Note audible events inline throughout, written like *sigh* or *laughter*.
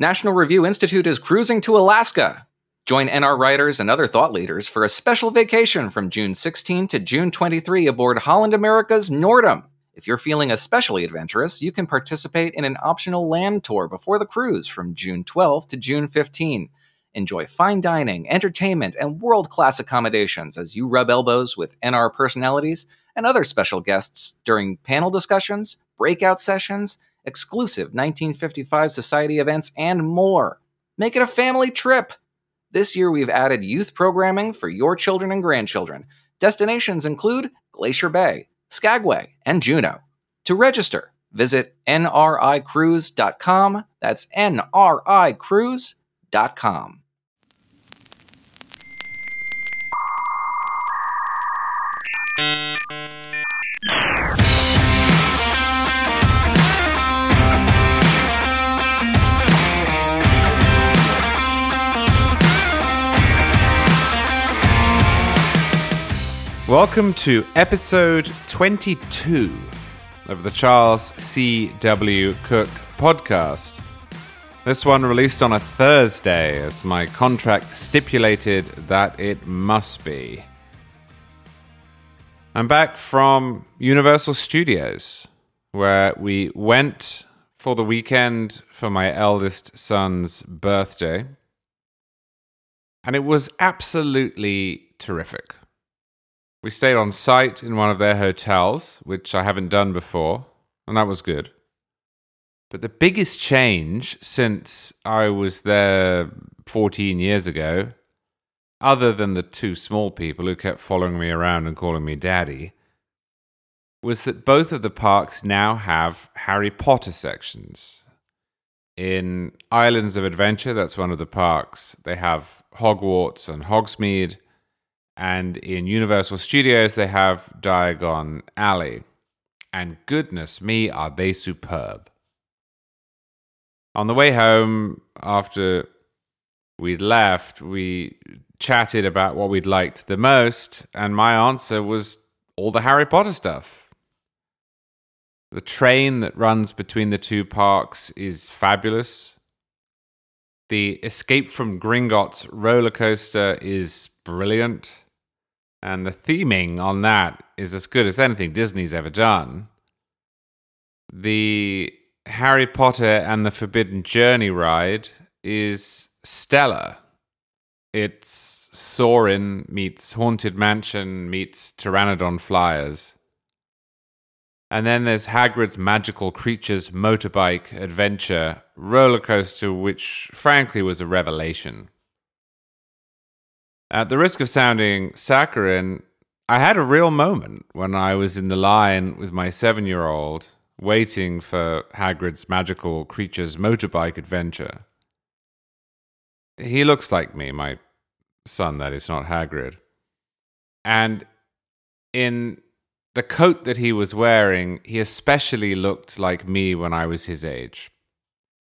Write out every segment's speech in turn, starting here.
National Review Institute is cruising to Alaska. Join NR writers and other thought leaders for a special vacation from June 16 to June 23 aboard Holland America's Noordam. If you're feeling especially adventurous, you can participate in an optional land tour before the cruise from June 12 to June 15. Enjoy fine dining, entertainment, and world class accommodations as you rub elbows with NR personalities and other special guests during panel discussions, breakout sessions, exclusive 1955 Society events, and more. Make it a family trip. This year, we've added youth programming for your children and grandchildren. Destinations include Glacier Bay, Skagway, and Juneau. To register, visit nricruise.com. That's nricruise.com. Welcome to episode 22 of the Charles C.W. Cook podcast. This one released on a Thursday, as my contract stipulated that it must be. I'm back from Universal Studios, where we went for the weekend for my eldest son's birthday. And it was absolutely terrific. We stayed on site in one of their hotels, which I haven't done before, and that was good. But the biggest change since I was there 14 years ago other than the two small people who kept following me around and calling me daddy, was that both of the parks now have Harry Potter sections. In Islands of Adventure, that's one of the parks, they have Hogwarts and Hogsmeade. And in Universal Studios, they have Diagon Alley. And goodness me, are they superb. On the way home, after we'd left, we chatted about what we'd liked the most, and my answer was all the Harry Potter stuff. The train that runs between the two parks is fabulous. The Escape from Gringotts roller coaster is brilliant. And the theming on that is as good as anything Disney's ever done. The Harry Potter and the Forbidden Journey ride is stellar. It's Soarin' meets Haunted Mansion meets Pteranodon Flyers. And then there's Hagrid's Magical Creatures Motorbike Adventure roller coaster, which frankly was a revelation. At the risk of sounding saccharine, I had a real moment when I was in the line with my seven year old waiting for Hagrid's Magical Creatures Motorbike Adventure. He looks like me, my son, that is not Hagrid. And in the coat that he was wearing, he especially looked like me when I was his age.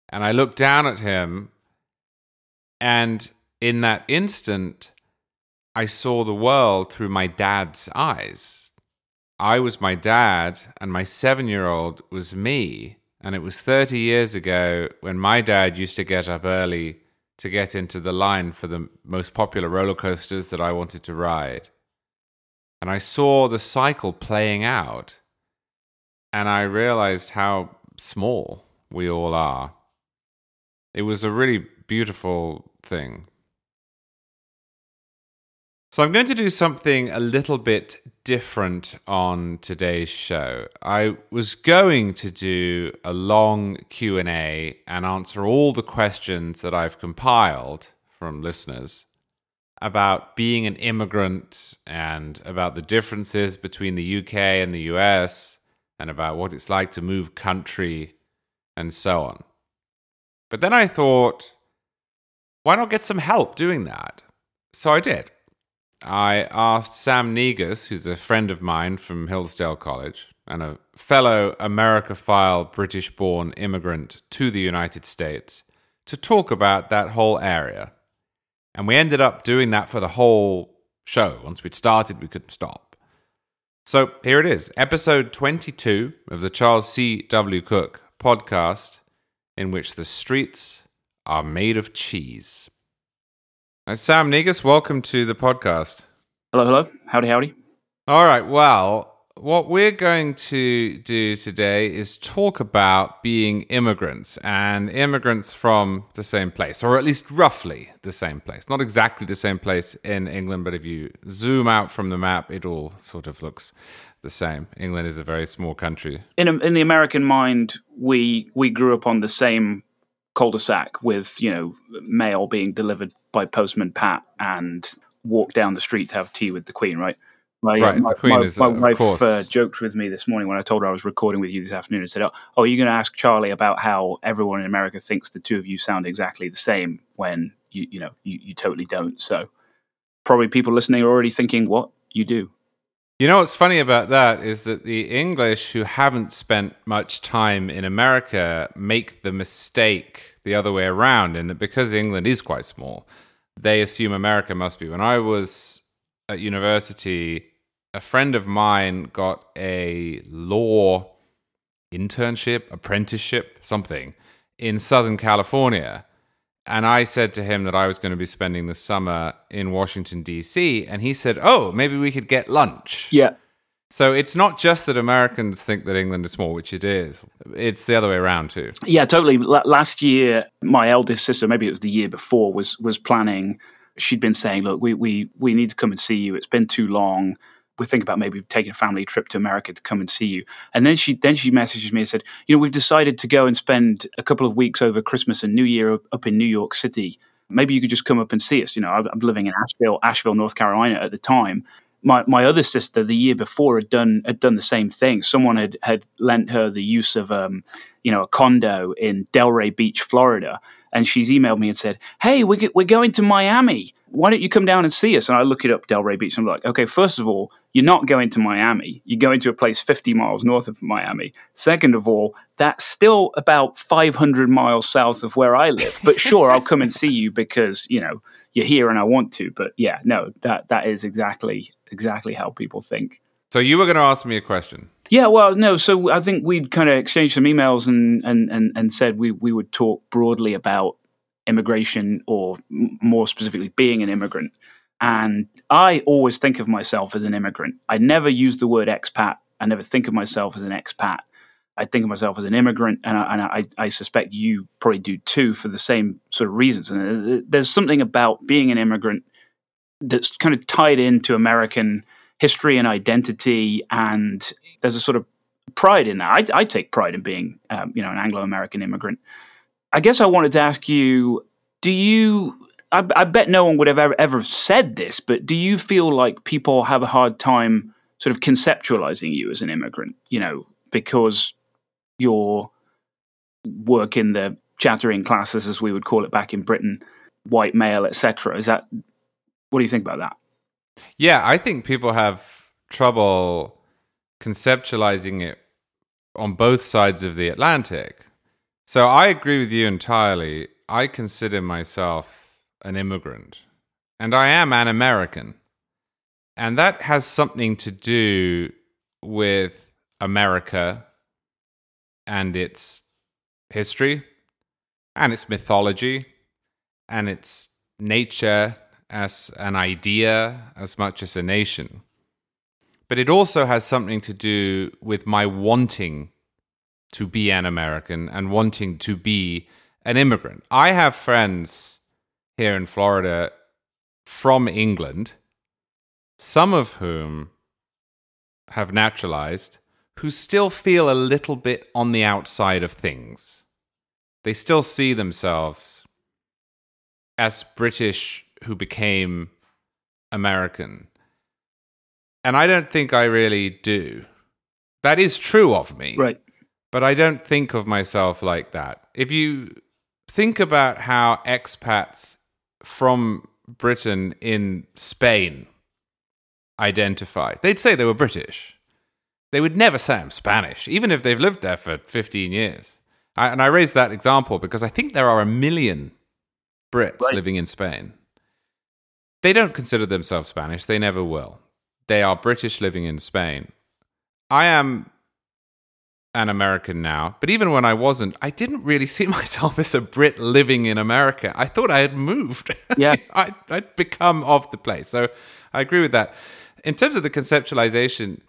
And I looked down at him, and in that instant, I saw the world through my dad's eyes. I was my dad, and my seven year old was me. And it was 30 years ago when my dad used to get up early to get into the line for the most popular roller coasters that I wanted to ride. And I saw the cycle playing out, and I realized how small we all are. It was a really beautiful thing. So I'm going to do something a little bit different on today's show. I was going to do a long Q&A and answer all the questions that I've compiled from listeners about being an immigrant and about the differences between the UK and the US and about what it's like to move country and so on. But then I thought, why not get some help doing that? So I did. I asked Sam Negus, who's a friend of mine from Hillsdale College and a fellow Americaphile British born immigrant to the United States, to talk about that whole area. And we ended up doing that for the whole show. Once we'd started, we couldn't stop. So here it is, episode 22 of the Charles C. W. Cook podcast, in which the streets are made of cheese. Now, Sam Negus, welcome to the podcast. Hello, hello. Howdy, howdy. All right. Well, what we're going to do today is talk about being immigrants and immigrants from the same place, or at least roughly the same place. Not exactly the same place in England, but if you zoom out from the map, it all sort of looks the same. England is a very small country. In, a, in the American mind, we we grew up on the same cul-de-sac with you know mail being delivered by postman Pat and walk down the street to have tea with the Queen, right? My, right, my, my, is, my wife uh, joked with me this morning when I told her I was recording with you this afternoon and said, "Oh, oh you're going to ask Charlie about how everyone in America thinks the two of you sound exactly the same when you you know you, you totally don't." So probably people listening are already thinking, "What you do." You know what's funny about that is that the English who haven't spent much time in America make the mistake the other way around, in that because England is quite small, they assume America must be. When I was at university, a friend of mine got a law internship, apprenticeship, something in Southern California. And I said to him that I was going to be spending the summer in Washington, D.C. And he said, Oh, maybe we could get lunch. Yeah. So it's not just that Americans think that England is small, which it is. It's the other way around too. Yeah, totally. L- last year, my eldest sister, maybe it was the year before, was was planning she'd been saying, "Look, we we we need to come and see you. It's been too long. We're thinking about maybe taking a family trip to America to come and see you." And then she then she messages me and said, "You know, we've decided to go and spend a couple of weeks over Christmas and New Year up in New York City. Maybe you could just come up and see us. You know, I'm living in Asheville, Asheville, North Carolina at the time." My, my other sister the year before had done had done the same thing. Someone had had lent her the use of um, you know a condo in Delray Beach, Florida, and she's emailed me and said, "Hey, we're we're going to Miami. Why don't you come down and see us?" And I look it up, Delray Beach. And I'm like, "Okay, first of all, you're not going to Miami. You're going to a place 50 miles north of Miami. Second of all, that's still about 500 miles south of where I live. But sure, I'll come and see you because you know you're here and I want to. But yeah, no, that that is exactly exactly how people think." So you were going to ask me a question. Yeah, well, no. So I think we'd kind of exchanged some emails and and and, and said we we would talk broadly about immigration or more specifically being an immigrant. And I always think of myself as an immigrant. I never use the word expat. I never think of myself as an expat. I think of myself as an immigrant, and I, and I, I suspect you probably do too for the same sort of reasons. And uh, there's something about being an immigrant that's kind of tied into American history and identity, and there's a sort of pride in that. I, I take pride in being, um, you know, an Anglo-American immigrant. I guess I wanted to ask you: Do you? I, I bet no one would have ever, ever said this, but do you feel like people have a hard time sort of conceptualizing you as an immigrant? You know, because your work in the chattering classes, as we would call it back in Britain, white male, etc. Is that? What do you think about that? Yeah, I think people have trouble conceptualizing it on both sides of the Atlantic. So I agree with you entirely. I consider myself an immigrant, and I am an American. And that has something to do with America and its history and its mythology and its nature as an idea as much as a nation. But it also has something to do with my wanting to be an American and wanting to be an immigrant. I have friends here in Florida from England, some of whom have naturalized, who still feel a little bit on the outside of things. They still see themselves as British who became American. And I don't think I really do. That is true of me. Right. But I don't think of myself like that. If you think about how expats from Britain in Spain identify, they'd say they were British. They would never say I'm Spanish, even if they've lived there for 15 years. I, and I raise that example because I think there are a million Brits right. living in Spain. They don't consider themselves Spanish. They never will. They are British living in Spain. I am an American now, but even when I wasn't, I didn't really see *laughs* myself as a Brit living in America. I thought I had moved. Yeah. *laughs* I, I'd become of the place. So I agree with that. In terms of the conceptualization,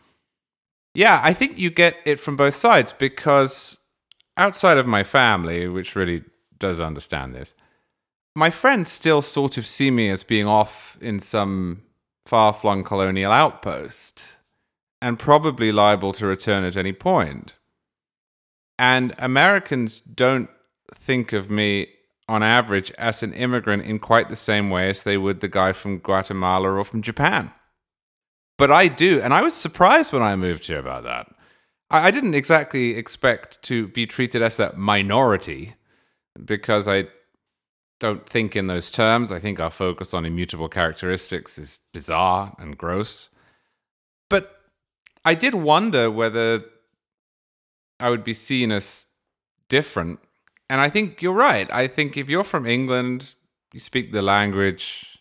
yeah, I think you get it from both sides because outside of my family, which really does understand this, my friends still sort of see me as being off in some far flung colonial outpost and probably liable to return at any point. And Americans don't think of me on average as an immigrant in quite the same way as they would the guy from Guatemala or from Japan. But I do, and I was surprised when I moved here about that. I, didn't exactly expect to be treated as a minority because I don't think in those terms. I think our focus on immutable characteristics is bizarre and gross. But I did wonder whether I would be seen as different. And I think you're right. I think if you're from England, you speak the language,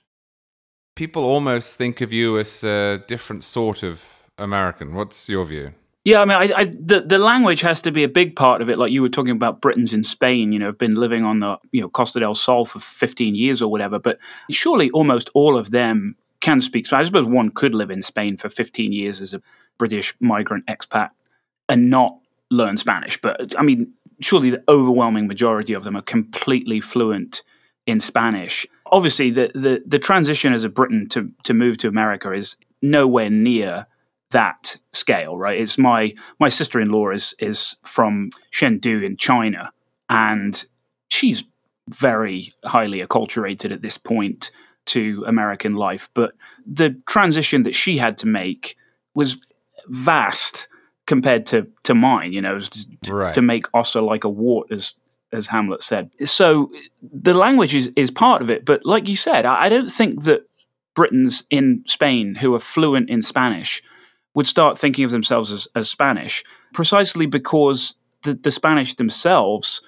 people almost think of you as a different sort of American. What's your view? Yeah, I mean, I, I, the the language has to be a big part of it. Like you were talking about Britons in Spain, you know, have been living on the you know Costa del Sol for fifteen years or whatever. But surely almost all of them can speak. So I suppose one could live in Spain for fifteen years as a British migrant expat and not learn Spanish. But I mean, surely the overwhelming majority of them are completely fluent in Spanish. Obviously, the the, the transition as a Briton to to move to America is nowhere near that scale, right? It's my my sister in law is is from Chengdu in China, and she's very highly acculturated at this point to American life. But the transition that she had to make was vast compared to to mine. You know, right. to make Ossa like a wart, as as Hamlet said. So the language is is part of it. But like you said, I, I don't think that Britons in Spain who are fluent in Spanish would start thinking of themselves as, as Spanish, precisely because the, the Spanish themselves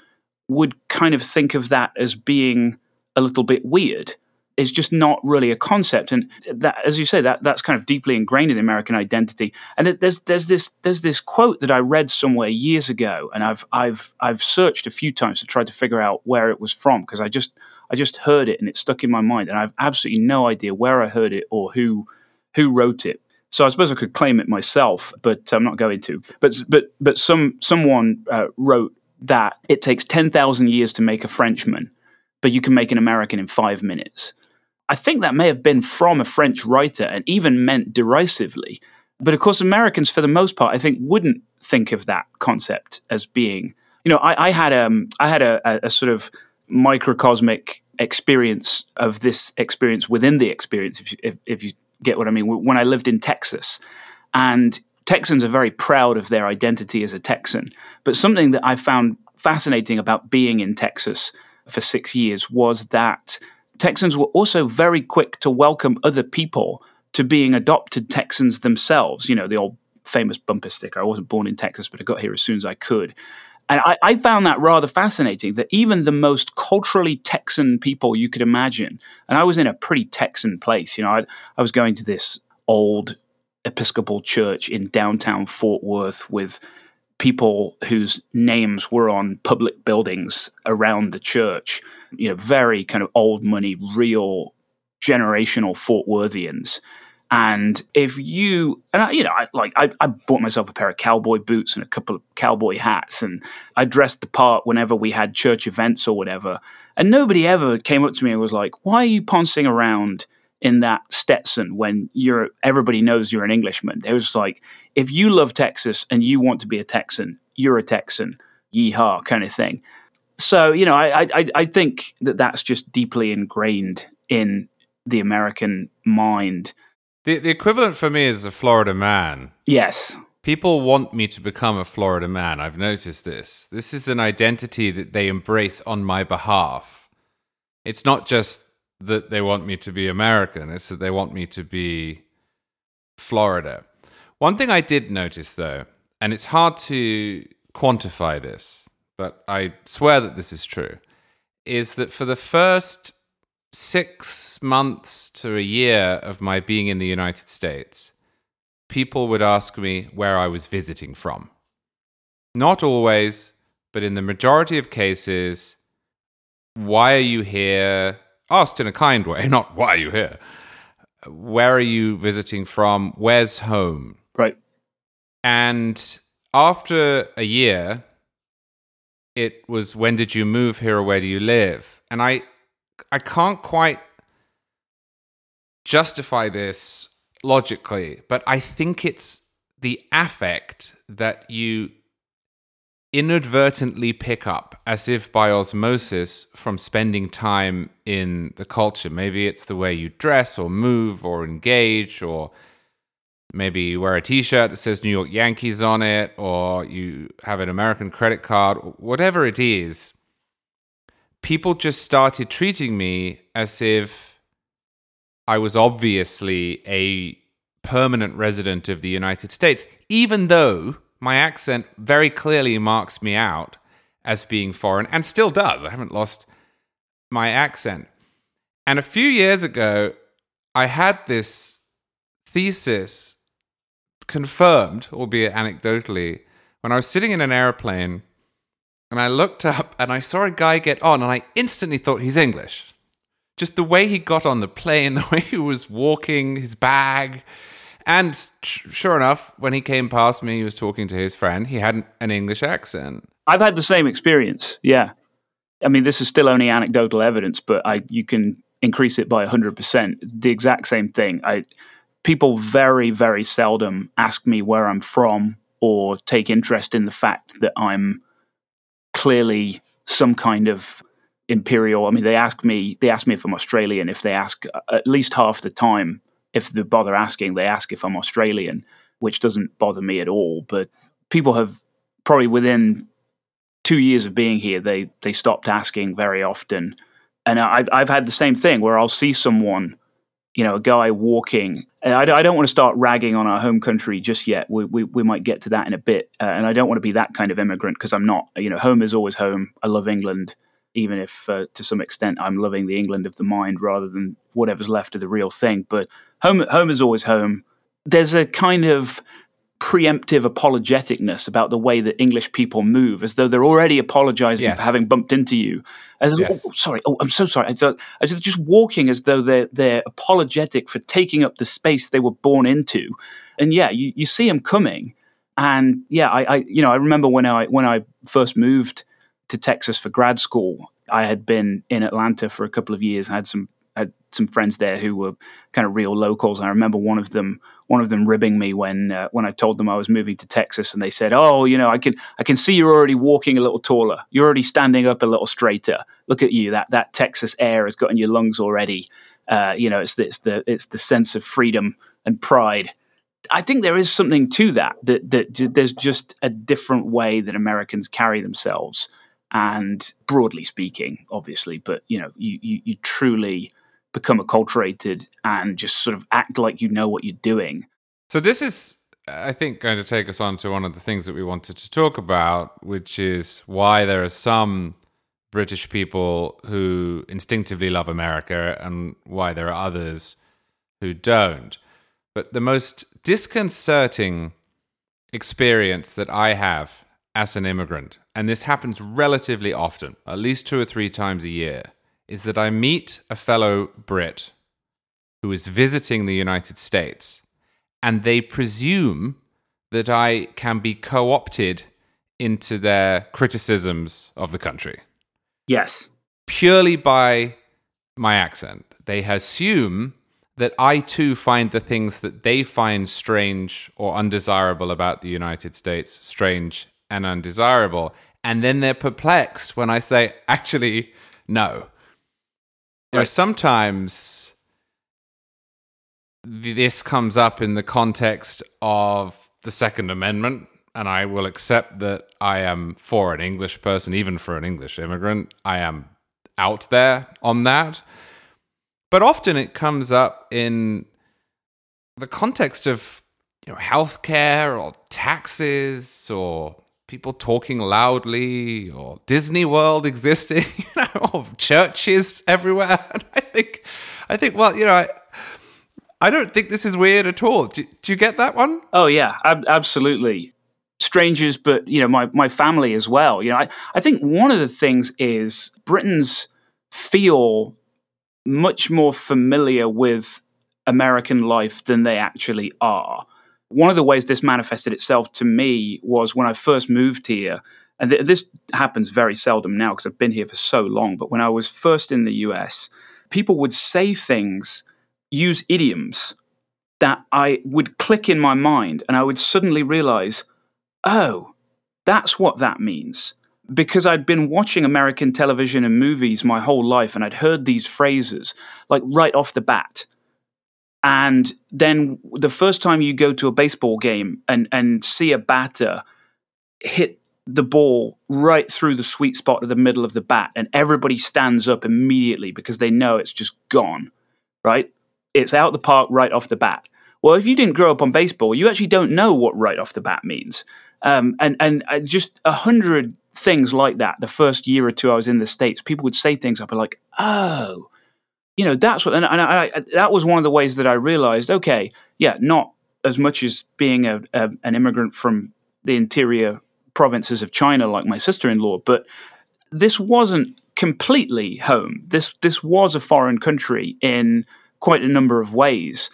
would kind of think of that as being a little bit weird. It's just not really a concept, and that, as you say, that that's kind of deeply ingrained in American identity. And there's there's this there's this quote that I read somewhere years ago, and I've I've I've searched a few times to try to figure out where it was from because I just I just heard it and it stuck in my mind, and I've absolutely no idea where I heard it or who who wrote it. So I suppose I could claim it myself, but I'm not going to. But but but some someone uh, wrote that it takes ten thousand years to make a Frenchman, but you can make an American in five minutes. I think that may have been from a French writer and even meant derisively. But of course, Americans, for the most part, I think wouldn't think of that concept as being. You know, I, I had um I had a, a, a sort of microcosmic experience of this experience within the experience. If if, if you get what I mean? When I lived in Texas, and Texans are very proud of their identity as a Texan. But something that I found fascinating about being in Texas for six years was that Texans were also very quick to welcome other people to being adopted Texans themselves. You know, the old famous bumper sticker I wasn't born in Texas, but I got here as soon as I could. And I, I, found that rather fascinating that even the most culturally Texan people you could imagine, and I was in a pretty Texan place, you know, I, I was going to this old Episcopal church in downtown Fort Worth with people whose names were on public buildings around the church, you know, very kind of old money, real generational Fort Worthians. And if you, and I, you know, I, like I, I bought myself a pair of cowboy boots and a couple of cowboy hats, and I dressed the part whenever we had church events or whatever. And nobody ever came up to me and was like, "Why are you poncing around in that Stetson when you're everybody knows you're an Englishman?" It was like, if you love Texas and you want to be a Texan, you're a Texan, yeehaw, kind of thing. So you know, I I, I think that that's just deeply ingrained in the American mind the, the equivalent for me is a Florida man. Yes. People want me to become a Florida man. I've noticed this. This is an identity that they embrace on my behalf. It's not just that they want me to be American, it's that they want me to be Florida. One thing I did notice, though, and it's hard to quantify this, but I swear that this is true, is that for the first six months to a year of my being in the United States, people would ask me where I was visiting from. not always, but in the majority of cases, why are you here? Asked in a kind way, *laughs* not why are you here? Where are you visiting from? Where's home? Right. And after a year, it was when did you move here or where do you live? And I I can't quite justify this logically, but I think it's the affect that you inadvertently pick up as if by osmosis from spending time in the culture. Maybe it's the way you dress or move or engage, or maybe you wear a t shirt that says New York Yankees on it, or you have an American credit card, whatever it is. People just started treating me as if I was obviously a permanent resident of the United States, even though my accent very clearly marks me out as being foreign and still does. I haven't lost my accent. And a few years ago, I had this thesis confirmed, albeit anecdotally, when I was sitting in an airplane and I looked up and I saw a guy get on and I instantly thought he's English. Just the way he got on the plane, *laughs* the way he was walking, his bag, and sure enough, when he came past me, he was talking to his friend. He had an English accent. I've had the same experience. Yeah. I mean, this is still only anecdotal evidence, but I you can increase it by 100%. The exact same thing. I people very very seldom ask me where I'm from or take interest in the fact that I'm clearly some kind of imperial. I mean, they ask me they ask me if I'm Australian. If they ask uh, at least half the time, if they bother asking, they ask if I'm Australian, which doesn't bother me at all. But people have probably within two years of being here, they they stopped asking very often. And I, I've had the same thing where I'll see someone, you know, a guy walking. I, I don't want to start ragging on our home country just yet. We, we, we might get to that in a bit. Uh, and I don't want to be that kind of immigrant because I'm not. You know, home is always home. I love England even if uh, to some extent I'm loving the England of the mind rather than whatever's left of the real thing. But home home is always home. There's a kind of preemptive apologeticness about the way that English people move, as though they're already apologizing yes. for having bumped into you. As, yes. oh, sorry, oh, I'm so sorry. As just walking as though they're they're apologetic for taking up the space they were born into. And yeah, you, you see them coming, and yeah, I, I you know I remember when I when I first moved to Texas for grad school. I had been in Atlanta for a couple of years. I had some some friends there who were kind of real locals. I remember one of them one of them ribbing me when uh, when I told them I was moving to Texas, and they said, "Oh, you know, I can I can see you're already walking a little taller. You're already standing up a little straighter. Look at you. That that Texas air has got in your lungs already. Uh, you know, it's the, it's the it's the sense of freedom and pride." I think there is something to that, that that there's just a different way that Americans carry themselves and broadly speaking, obviously, but you know, you, you, you truly become acculturated and just sort of act like you know what you're doing. So this is, I think, going to take us on to one of the things that we wanted to talk about, which is why there are some British people who instinctively love America and why there are others who don't. But the most disconcerting experience that I have as an immigrant, and this happens relatively often, at least two or three times a year, is that I meet a fellow Brit who is visiting the United States, and they presume that I can be co opted into their criticisms of the country. Yes. Purely by my accent. They assume that I too find the things that they find strange or undesirable about the United States strange and undesirable. And then they're perplexed when I say, actually, no. Are sometimes this comes up in the context of the Second Amendment, and I will accept that I am for an English person, even for an English immigrant. I am out there on that. But often it comes up in the context of you know, healthcare or taxes or people talking loudly or Disney World existing, *laughs* you know, or churches everywhere. *laughs* And I think, I think, well, you know, I, I don't think this is weird at all. Do, do you get that one? Oh yeah, ab- absolutely. strangers, but you know, my my family as well. You know, I, I think one of the things is Britons feel much more familiar with American life than they actually are. One of the ways this manifested itself to me was when I first moved here, and th- this happens very seldom now because I've been here for so long. But when I was first in the US, people would say things, use idioms that I would click in my mind, and I would suddenly realize, oh, that's what that means. Because I'd been watching American television and movies my whole life, and I'd heard these phrases like right off the bat. And then the first time you go to a baseball game and, and see a batter hit the ball right through the sweet spot of the middle of the bat, and everybody stands up immediately because they know it's just gone, right? It's out the park right off the bat. Well, if you didn't grow up on baseball, you actually don't know what right off the bat means. Um, and and uh, just a hundred things like that. The first year or two I was in the states, people would say things. I'd be like, "Oh, you know, that's what." And, and I, I, that was one of the ways that I realized, okay, yeah, not as much as being a, a, an immigrant from the interior provinces of China, like my sister-in-law, but this wasn't completely home. This this was a foreign country in quite a number of ways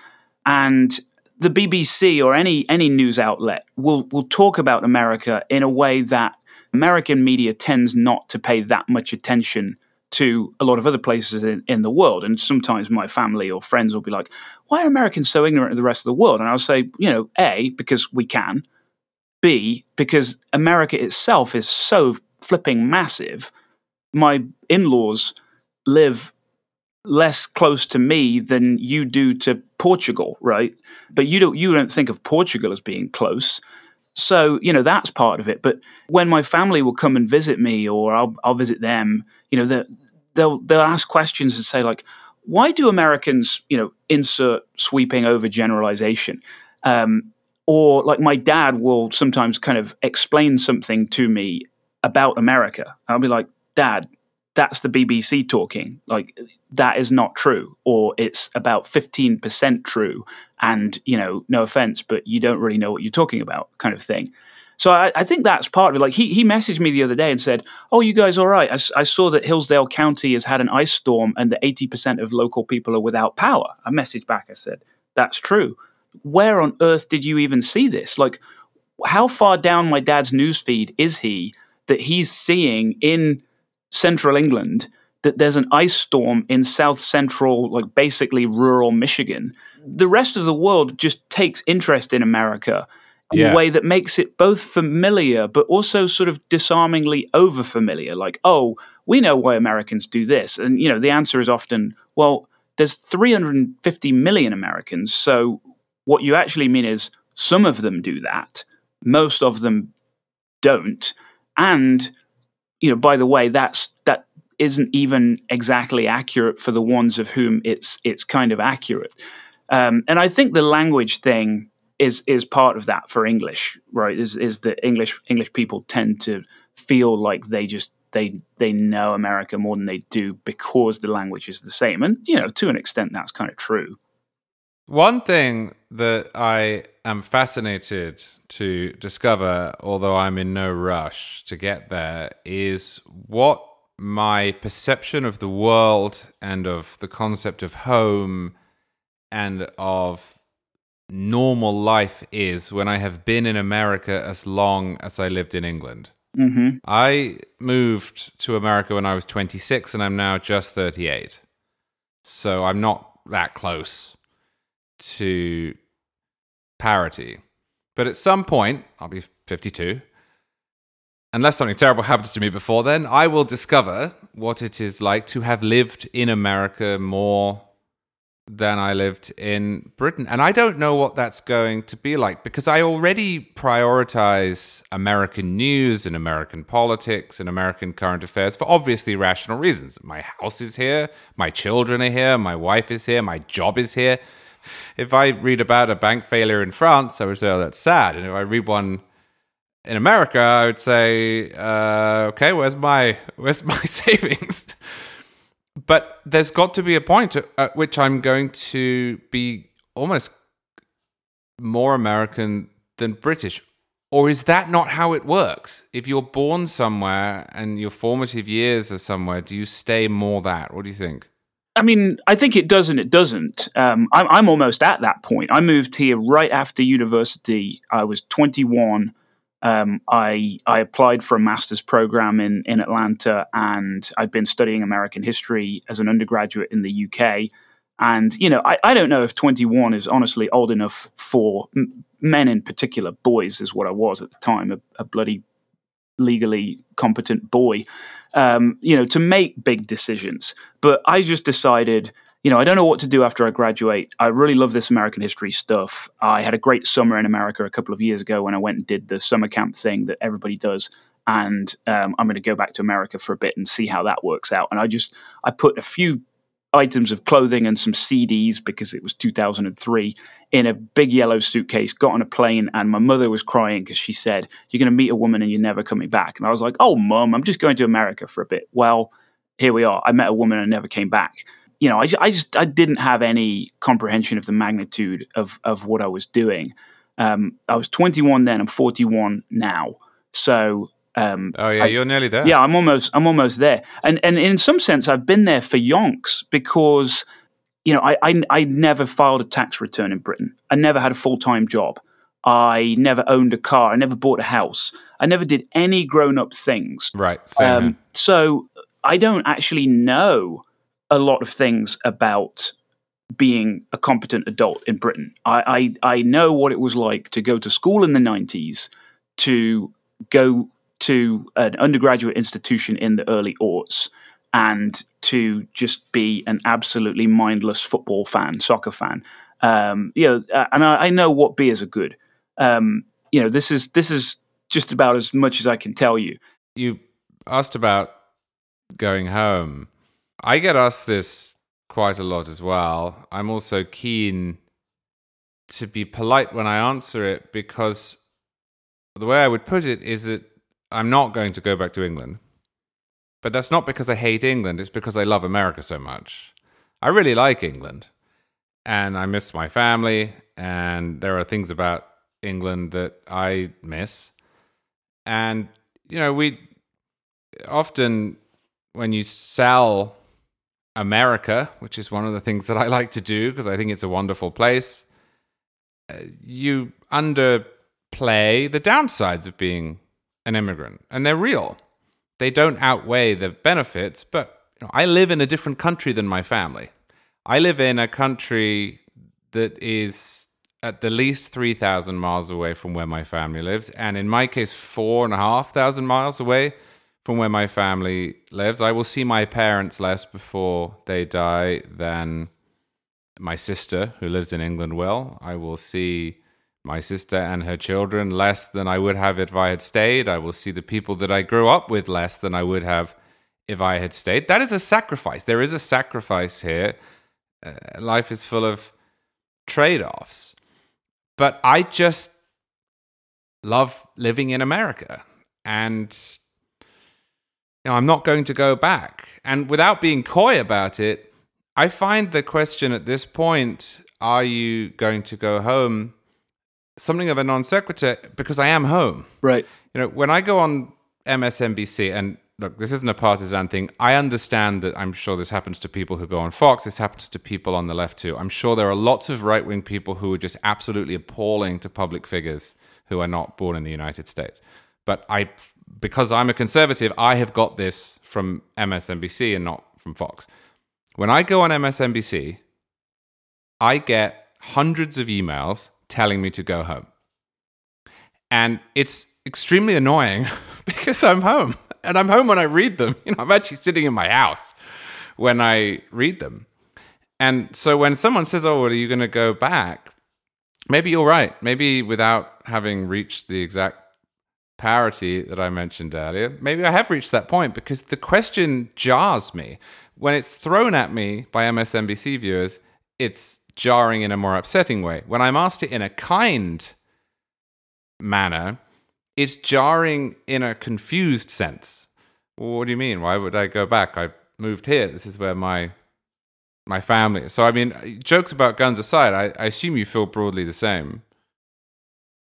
and the BBC or any any news outlet will will talk about America in a way that American media tends not to pay that much attention to a lot of other places in, in the world. And sometimes my family or friends will be like, "Why are Americans so ignorant of the rest of the world?" And I'll say, you know, a because we can, b because America itself is so flipping massive. My in-laws live less close to me than you do to Portugal, right? But you don't you don't think of Portugal as being close. So, you know, that's part of it. But when my family will come and visit me or I'll I'll visit them, you know, they'll they'll ask questions and say like, why do Americans, you know, insert sweeping overgeneralization? Um, or like my dad will sometimes kind of explain something to me about America. I'll be like, Dad, that's the BBC talking. Like that is not true, or it's about fifteen percent true, and you know, no offense, but you don't really know what you're talking about, kind of thing. So I, I, think that's part of it. Like he he messaged me the other day and said, "Oh, you guys, all right? I, I saw that Hillsdale County has had an ice storm, and that eighty percent of local people are without power." I messaged back. I said, "That's true. Where on earth did you even see this? Like, how far down my dad's newsfeed is he that he's seeing in?" central England that there's an ice storm in south central, like basically rural Michigan. The rest of the world just takes interest in America in yeah. a way that makes it both familiar but also sort of disarmingly over familiar. Like, oh, we know why Americans do this. And, you know, the answer is often, well, there's 350 million Americans. So what you actually mean is some of them do that, most of them don't. And you know, by the way, that's that isn't even exactly accurate for the ones of whom it's it's kind of accurate. Um, and I think the language thing is is part of that for English, right? Is is that English English people tend to feel like they just they they know America more than they do because the language is the same, and you know, to an extent, that's kind of true. One thing that I am fascinated to discover, although I'm in no rush to get there, is what my perception of the world and of the concept of home and of normal life is when I have been in America as long as I lived in England. Mm-hmm. I moved to America when I was 26 and I'm now just 38. So I'm not that close to parity. But at some point, I'll be 52. Unless something terrible *laughs* happens to me before then, I will discover what it is like to have lived in America more than I lived in Britain. And I don't know what that's going to be like because I already prioritize American news and American politics and American current affairs for obviously rational reasons. My house is here, my children are here, my wife is here, my job is here if I read about a bank failure in France, I would say, oh, that's sad. And if I read one in America, I would say, uh, okay, where's my *laughs* where's my *laughs* savings? But there's got to be a point at which I'm going to be almost more American than British. Or is that not how it works? If you're born somewhere and your formative years are somewhere, do you stay more that? What do you think? I mean, I think it does and it doesn't. Um, I'm, I'm almost at that point. I moved here right after university. I was 21. Um, I I applied for a master's program in in Atlanta, and I'd been studying American history as an undergraduate in the UK. And you know, I, I don't know if 21 is honestly old enough for m- men in particular. Boys is what I was at the time, a, a bloody legally competent boy um, you know, to make big decisions. But I just decided, you know, I don't know what to do after I graduate. I really love this American history stuff. I had a great summer in America a couple of years ago when I went and did the summer camp thing that everybody does. And um, I'm going to go back to America for a bit and see how that works out. And I just I put a few items of clothing and some CDs because it was 2003 in a big yellow suitcase, got on a plane, and my mother was crying because she said, You're going to meet a woman and you're never coming back. And I was like, Oh, mom, I'm just going to America for a bit. Well, here we are. I met a woman and never came back. You know, I, I just I didn't have any comprehension of the magnitude of of what I was doing. Um, I was 21 then. I'm 41 now. So um, oh yeah, I, you're nearly there. Yeah, I'm almost I'm almost there. And and in some sense, I've been there for yonks because you know I I, I never filed a tax return in Britain. I never had a full time job. I never owned a car. I never bought a house. I never did any grown up things. Right. Um, so I don't actually know a lot of things about being a competent adult in Britain. I, I, I know what it was like to go to school in the 90s, to go to an undergraduate institution in the early aughts and to just be an absolutely mindless football fan, soccer fan. Um, you know, uh, and I, I, know what beers are good. Um, you know, this is this is just about as much as I can tell you. You asked about going home. I get asked this quite a lot as well. I'm also keen to be polite when I answer it because the way I would put it is that I'm not going to go back to England. But that's not because I hate England, it's because I love America so much. I really like England. And I miss my family. And there are things about England that I miss. And, you know, we often, when you sell America, which is one of the things that I like to do because I think it's a wonderful place, uh, you underplay the downsides of being an immigrant, and they're real. They don't outweigh the benefits, but you know, I live in a different country than my family. I live in a country that is at the least 3,000 miles away from where my family lives, and in my case, four and a half thousand miles away from where my family lives. I will see my parents less before they die than my sister, who lives in England, will. I will see my sister and her children less than I would have if I had stayed. I will see the people that I grew up with less than I would have if I had stayed. That is a sacrifice. There is a sacrifice here. Uh, life is full of trade offs. But I just love living in America. And you know, I'm not going to go back. And without being coy about it, I find the question at this point are you going to go home? something of a non sequitur because I am home. Right. You know, when I go on MSNBC, and look, this isn't a partisan thing. I understand that I'm sure this happens to people who go on Fox. This happens to people on the left too. I'm sure there are lots of right wing people who are just absolutely appalling to public figures who are not born in the United States. But I, because I'm a conservative, I have got this from MSNBC and not from Fox. When I go on MSNBC, I get hundreds of emails telling me to go home. And it's extremely annoying *laughs* because I'm home and I'm home when I read them. *laughs* You know, I'm actually sitting in my house when I read them. And so when someone says, Oh, well, are you going to go back? Maybe you're right. Maybe without having reached the exact parity that I mentioned earlier, maybe I have reached that point because the question jars me. When it's thrown at me by MSNBC viewers, it's jarring in a more upsetting way. When I'm asked it in a kind manner, it's jarring in a confused sense. Well, what do you mean? Why would I go back? I moved here. This is where my my family. So I mean, jokes about guns aside, I, I assume you feel broadly the same.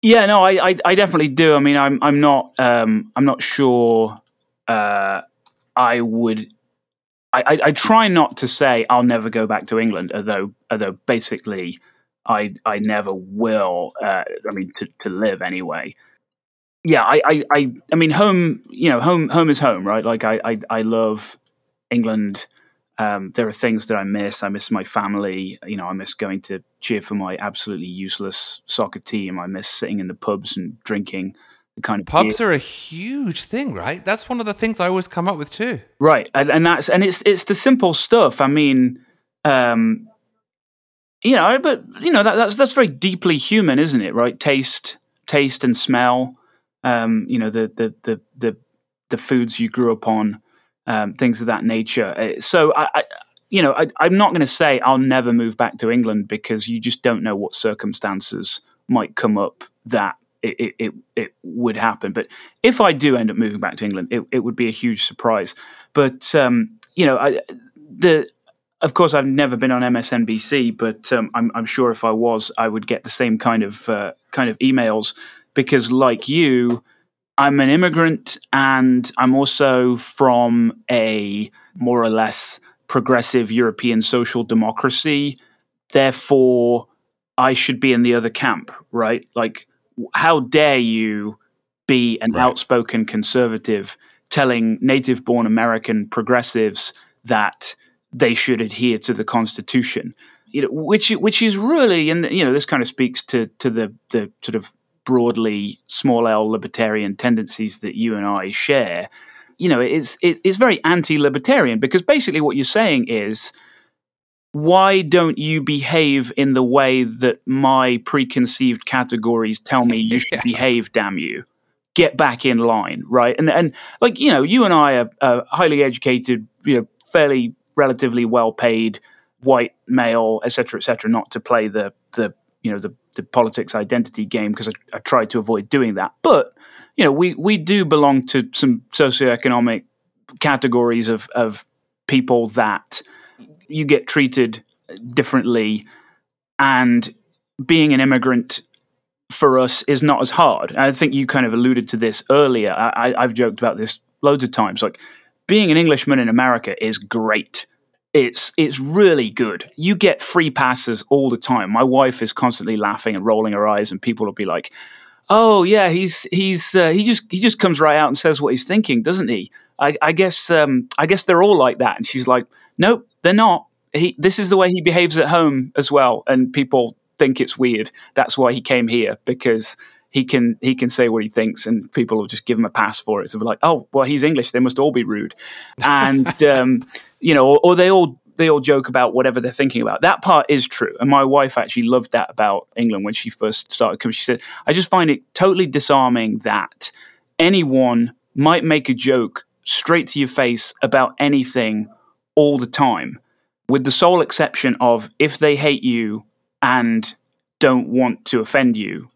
Yeah, no, I, I, I definitely do. I mean, I'm, I'm not, um, I'm not sure. Uh, I would. I, I, I try not to say I'll never go back to England, although, although basically, I, I never will. Uh, I mean, to, to live anyway. Yeah, I, I, I, I mean, home. You know, home, home is home, right? Like, I, I, I love England. Um, there are things that I miss. I miss my family. You know, I miss going to cheer for my absolutely useless soccer team. I miss sitting in the pubs and drinking the kind of pubs beer. are a huge thing, right? That's one of the things I always come up with too. Right, and, and that's and it's it's the simple stuff. I mean, um, you know, but you know that, that's that's very deeply human, isn't it? Right, taste, taste and smell. Um, you know, the the the the the foods you grew up on um, things of that nature. Uh, so I, I you know, I, I'm not going to say I'll never move back to England because you just don't know what circumstances might come up that it, it, it would happen. But if I do end up moving back to England, it, it would be a huge surprise. But um, you know, I, the of course I've never been on MSNBC, but um, I'm, I'm, sure if I was, I would get the same kind of uh, kind of emails because, like you, I'm an immigrant and I'm also from a more or less progressive European social democracy. Therefore, I should be in the other camp, right? Like, how dare you be an right. outspoken conservative telling native born American progressives that they should adhere to the Constitution? You know, which which is really, and you know, this kind of speaks to to the the sort of broadly small L libertarian tendencies that you and I share, you know, it's it, it's very anti-libertarian because basically what you're saying is why don't you behave in the way that my preconceived categories tell me you *laughs* should yeah. behave damn you get back in line right and and like you know you and i are, are highly educated you know fairly relatively well paid white male etc etc not to play the the you know the the politics identity game because I, I tried to avoid doing that. But you know, we we do belong to some socioeconomic categories of of people that you get treated differently, and being an immigrant for us is not as hard. I think you kind of alluded to this earlier. I, I've joked about this loads of times. Like being an Englishman in America is great it's it's really good. You get free passes all the time. My wife is constantly laughing and rolling her eyes, and people will be like, "Oh yeah, he's he's uh, he just he just comes right out and says what he's thinking, doesn't he?" I, I guess um, I guess they're all like that. And she's like, "Nope, they're not. He this is the way he behaves at home as well." And people think it's weird. That's why he came here because he can he can say what he thinks, and people will just give him a pass for it. So we're like, oh, well, he's English; they must all be rude, and um, you know, or, or, they all they all joke about whatever they're thinking about. That part is true, and my wife actually loved that about England when she first started coming. She said, I just find it totally disarming that anyone might make a joke straight to your face about anything all the time, with the sole exception of if they hate you and don't want to offend you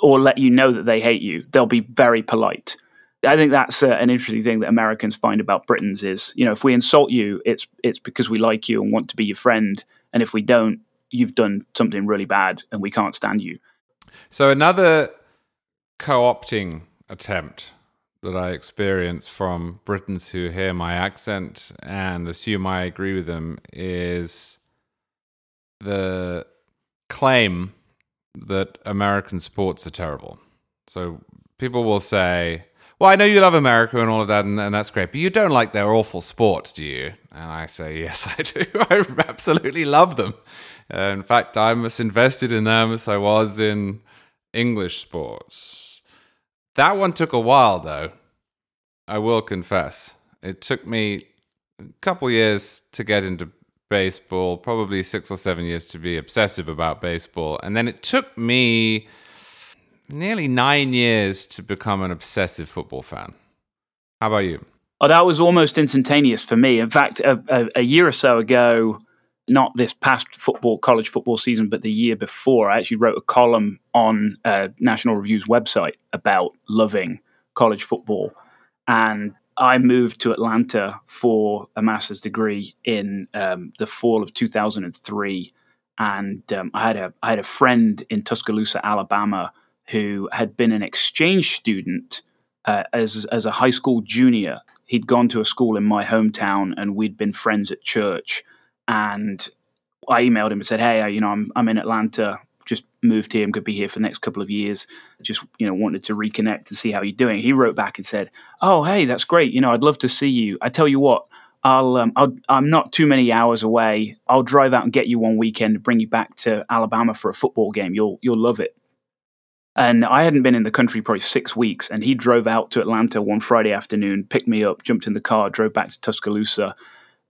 or let you know that they hate you. They'll be very polite. I think that's uh, an interesting thing that Americans find about Britons is, you know, if we insult you, it's it's because we like you and want to be your friend, and if we don't, you've done something really bad and we can't stand you. So another co-opting attempt that I experience from Britons who hear my accent and assume I agree with them is the claim that American sports are terrible. So people will say, well, I know you love America and all of that, and, and, that's great, but you don't like their awful sports, do you? And I say, *laughs* yes, I do. *laughs* I absolutely love them. Uh, in fact, I'm as invested in them as I was in English sports. That one took a while, though. I will confess. It took me a couple years to get into baseball, probably six or seven years to be obsessive about baseball. And then it took me nearly nine years to become an obsessive football fan. How about you? Oh, that was almost instantaneous for me. In fact, a, a, a year or so ago, not this past football college football season, but the year before, I actually wrote a column on uh, National Review's website about loving college football. And I moved to Atlanta for a master's degree in um, the fall of 2003, and um, I had a I had a friend in Tuscaloosa, Alabama, who had been an exchange student uh, as as a high school junior. He'd gone to a school in my hometown, and we'd been friends at church. And I emailed him and said, "Hey, you know, I'm I'm in Atlanta. Just moved here. I'm going to be here for the next couple of years. Just you know, wanted to reconnect and see how you're doing." He wrote back and said, "Oh, hey, that's great. You know, I'd love to see you. I tell you what." I'll, um, I'll, I'm not too many hours away. I'll drive out and get you one weekend bring you back to Alabama for a football game. You'll, you'll love it. And I hadn't been in the country probably six weeks, and he drove out to Atlanta one Friday afternoon, picked me up, jumped in the car, drove back to Tuscaloosa,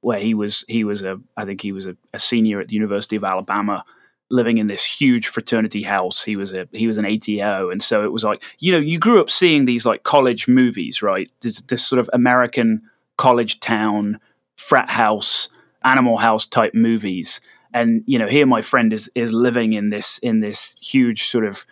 where he was he was a I think he was a, a senior at the University of Alabama, living in this huge fraternity house. He was a he was an ATO, and so it was like you know you grew up seeing these like college movies, right? This, this sort of American college town frat house, animal house type movies. And you know, here my friend is is living in this in this huge sort of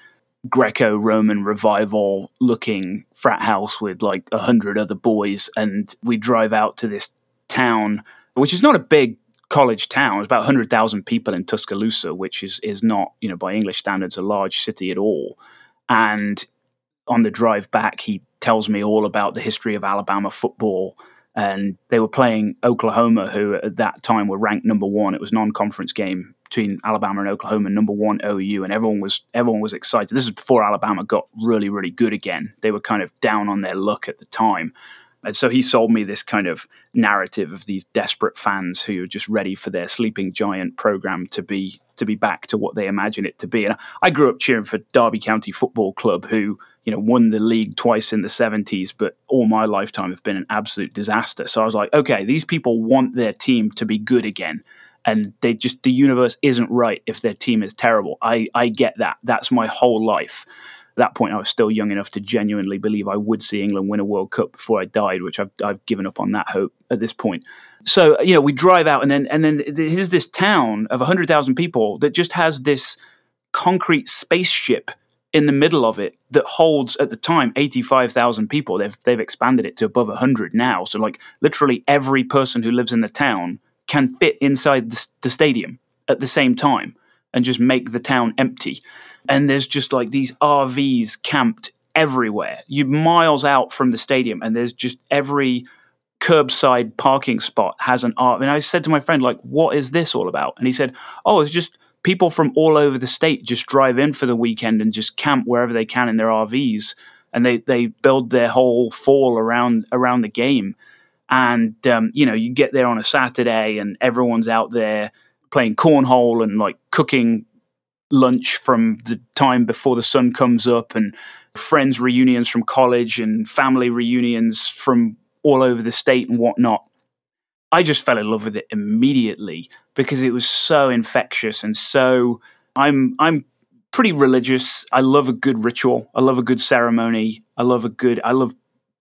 Greco-Roman revival looking frat house with like a hundred other boys, and we drive out to this town, which is not a big college town. It's about hundred thousand people in Tuscaloosa, which is is not you know by English standards a large city at all. And on the drive back, he tells me all about the history of Alabama football and they were playing Oklahoma, who at that time were ranked number one. It was non-conference game between Alabama and Oklahoma, number one OU, and everyone was everyone was excited. This is before Alabama got really really good again. They were kind of down on their luck at the time. And so he sold me this kind of narrative of these desperate fans who are just ready for their sleeping giant program to be to be back to what they imagine it to be. And I grew up cheering for Derby County Football Club, who you know, won the league twice in the 70s, but all my lifetime have been an absolute disaster. So I was like, okay, these people want their team to be good again. And they just, the universe isn't right if their team is terrible. I, I get that. That's my whole life. At that point, I was still young enough to genuinely believe I would see England win a World Cup before I died, which I've, I've given up on that hope at this point. So, you know, we drive out and then, and then here's this town of 100,000 people that just has this concrete spaceship in the middle of it that holds at the time 85,000 people. They've they've expanded it to above 100 now. So like literally every person who lives in the town can fit inside the, the stadium at the same time and just make the town empty. And there's just like these RVs camped everywhere. You miles out from the stadium and there's just every curbside parking spot has an RV. And I said to my friend like what is this all about? And he said, "Oh, it's just people from all over the state just drive in for the weekend and just camp wherever they can in their RVs, and they they build their whole fall around around the game. And um, you know, you get there on a Saturday, and everyone's out there playing cornhole and like cooking lunch from the time before the sun comes up, and friends reunions from college and family reunions from all over the state and whatnot. I just fell in love with it immediately because it was so infectious and so I'm I'm pretty religious. I love a good ritual. I love a good ceremony. I love a good I love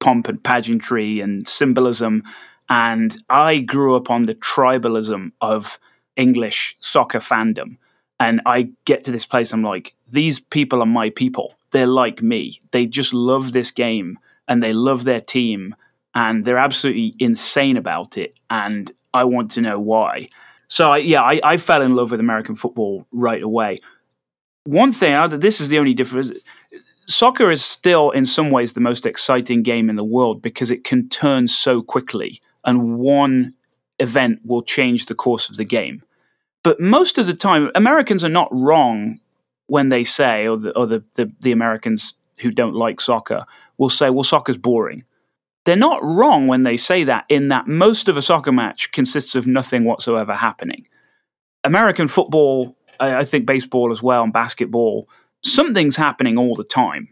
pomp and pageantry and symbolism and I grew up on the tribalism of English soccer fandom. And I get to this place I'm like these people are my people. They're like me. They just love this game and they love their team and they're absolutely insane about it, and I want to know why. So I, yeah, I, I, fell in love with American football right away. One thing, this is the only difference. Soccer is still, in some ways, the most exciting game in the world because it can turn so quickly, and one event will change the course of the game. But most of the time, Americans are not wrong when they say, or the, or the, the, the Americans who don't like soccer will say, well, soccer's boring they're not wrong when they say that, in that most of a soccer match consists of nothing whatsoever happening. American football, I think baseball as well, and basketball, something's happening all the time.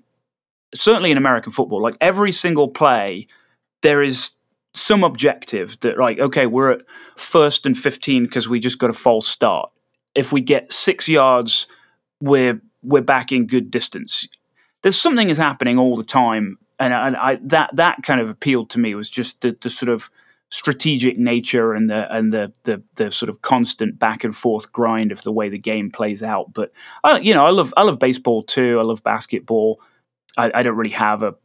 Certainly in American football, like every single play, there is some objective that, like, okay, we're at first and 15 because we just got a false start. If we get six yards, we're we're back in good distance. There's something is happening all the time and, and I, that that kind of appealed to me was just the, the sort of strategic nature and the and the, the the sort of constant back and forth grind of the way the game plays out. But I, you know, I love I love baseball too. I love basketball. I, I don't really have a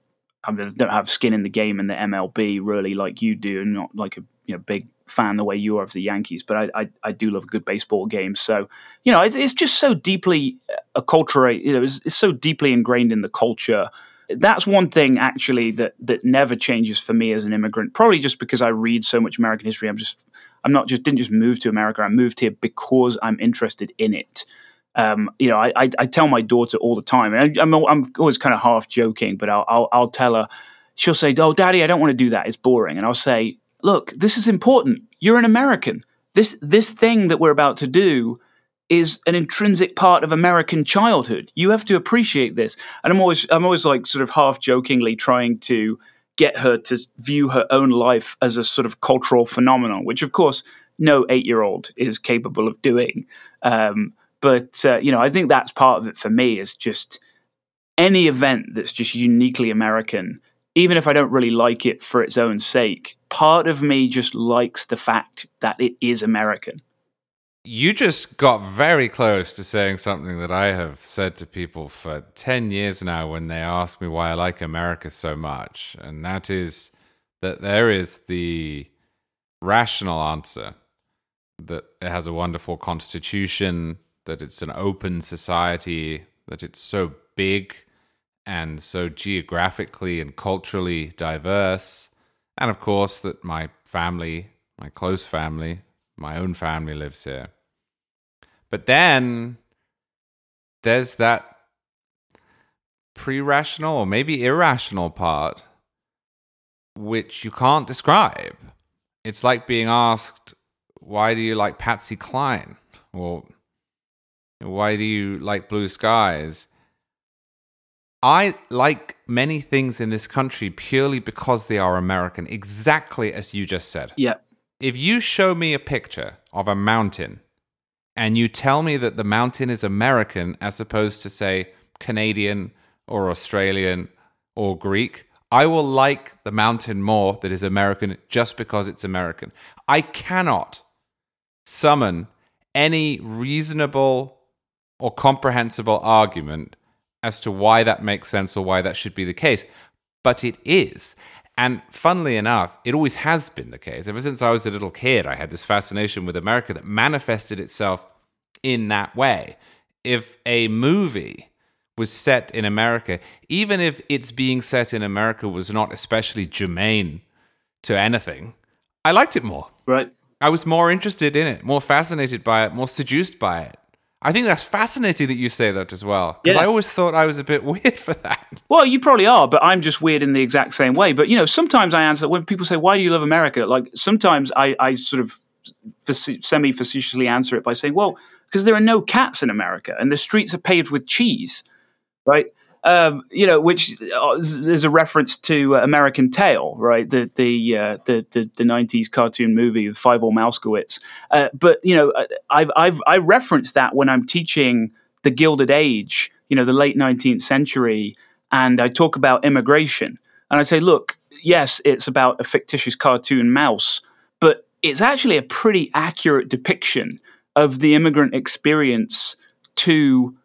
I don't have skin in the game in the MLB really like you do, and not like a you know big fan the way you are of the Yankees, but I I, I do love a good baseball game. So you know, it's, it's just so deeply uh, acculturated. You know, it's, it's so deeply ingrained in the culture. That's one thing actually that that never changes for me as an immigrant. Probably just because I read so much American history. I'm just I'm not just didn't just move to America. I moved here because I'm interested in it. Um, you know, I, I, I, tell my daughter all the time, and I, am I'm, I'm always kind of half joking, but I'll, I'll, I'll tell her. She'll say, "Oh, Daddy, I don't want to do that. It's boring." And I'll say, "Look, this is important. You're an American. This this thing that we're about to do is an intrinsic part of American childhood. You have to appreciate this." And I'm always I'm always like sort of half jokingly trying to get her to view her own life as a sort of cultural phenomenon, which of course no eight year old is capable of doing. Um, but uh, you know, I think that's part of it for me is just any event that's just uniquely American, even if I don't really like it for its own sake. Part of me just likes the fact that it is American. You just got very close to saying something that I have said to people for 10 years now when they ask me why I like America so much. And that is that there is the rational answer that it has a wonderful constitution, that it's an open society, that it's so big and so geographically and culturally diverse. And of course, that my family, my close family, my own family lives here. But then there's that pre rational or maybe irrational part which you can't describe. It's like being asked, why do you like Patsy Cline? Or why do you like blue skies? I like many things in this country purely because they are American, exactly as you just said. Yeah. If you show me a picture of a mountain and you tell me that the mountain is American as opposed to, say, Canadian or Australian or Greek, I will like the mountain more that is American just because it's American. I cannot summon any reasonable or comprehensible argument as to why that makes sense or why that should be the case. But it is. And funnily enough, it always has been the case. Ever since I was a little kid, I had this fascination with America that manifested itself in that way. If a movie was set in America, even if its being set in America was not especially germane to anything, I liked it more. Right. I was more interested in it, more fascinated by it, more seduced by it. I think that's fascinating that you say that as well. Because yeah. I always thought I was a bit *laughs* weird for that. Well, you probably are, but I'm just weird in the exact same way. But, you know, sometimes I answer when people say, why do you love America? Like, sometimes I, I sort of semi facetiously answer it by saying, well, because there are no cats in America and the streets are paved with cheese, right? Um, you know, which uh, is a reference to uh, American Tail, right? The the, uh, the the the '90s cartoon movie of Five Fievel Mousekewitz. Uh, but you know, uh, I've I've I reference that when I'm teaching the Gilded Age, you know, the late 19th century, and I talk about immigration, and I say, look, yes, it's about a fictitious cartoon mouse, but it's actually a pretty accurate depiction of the immigrant experience to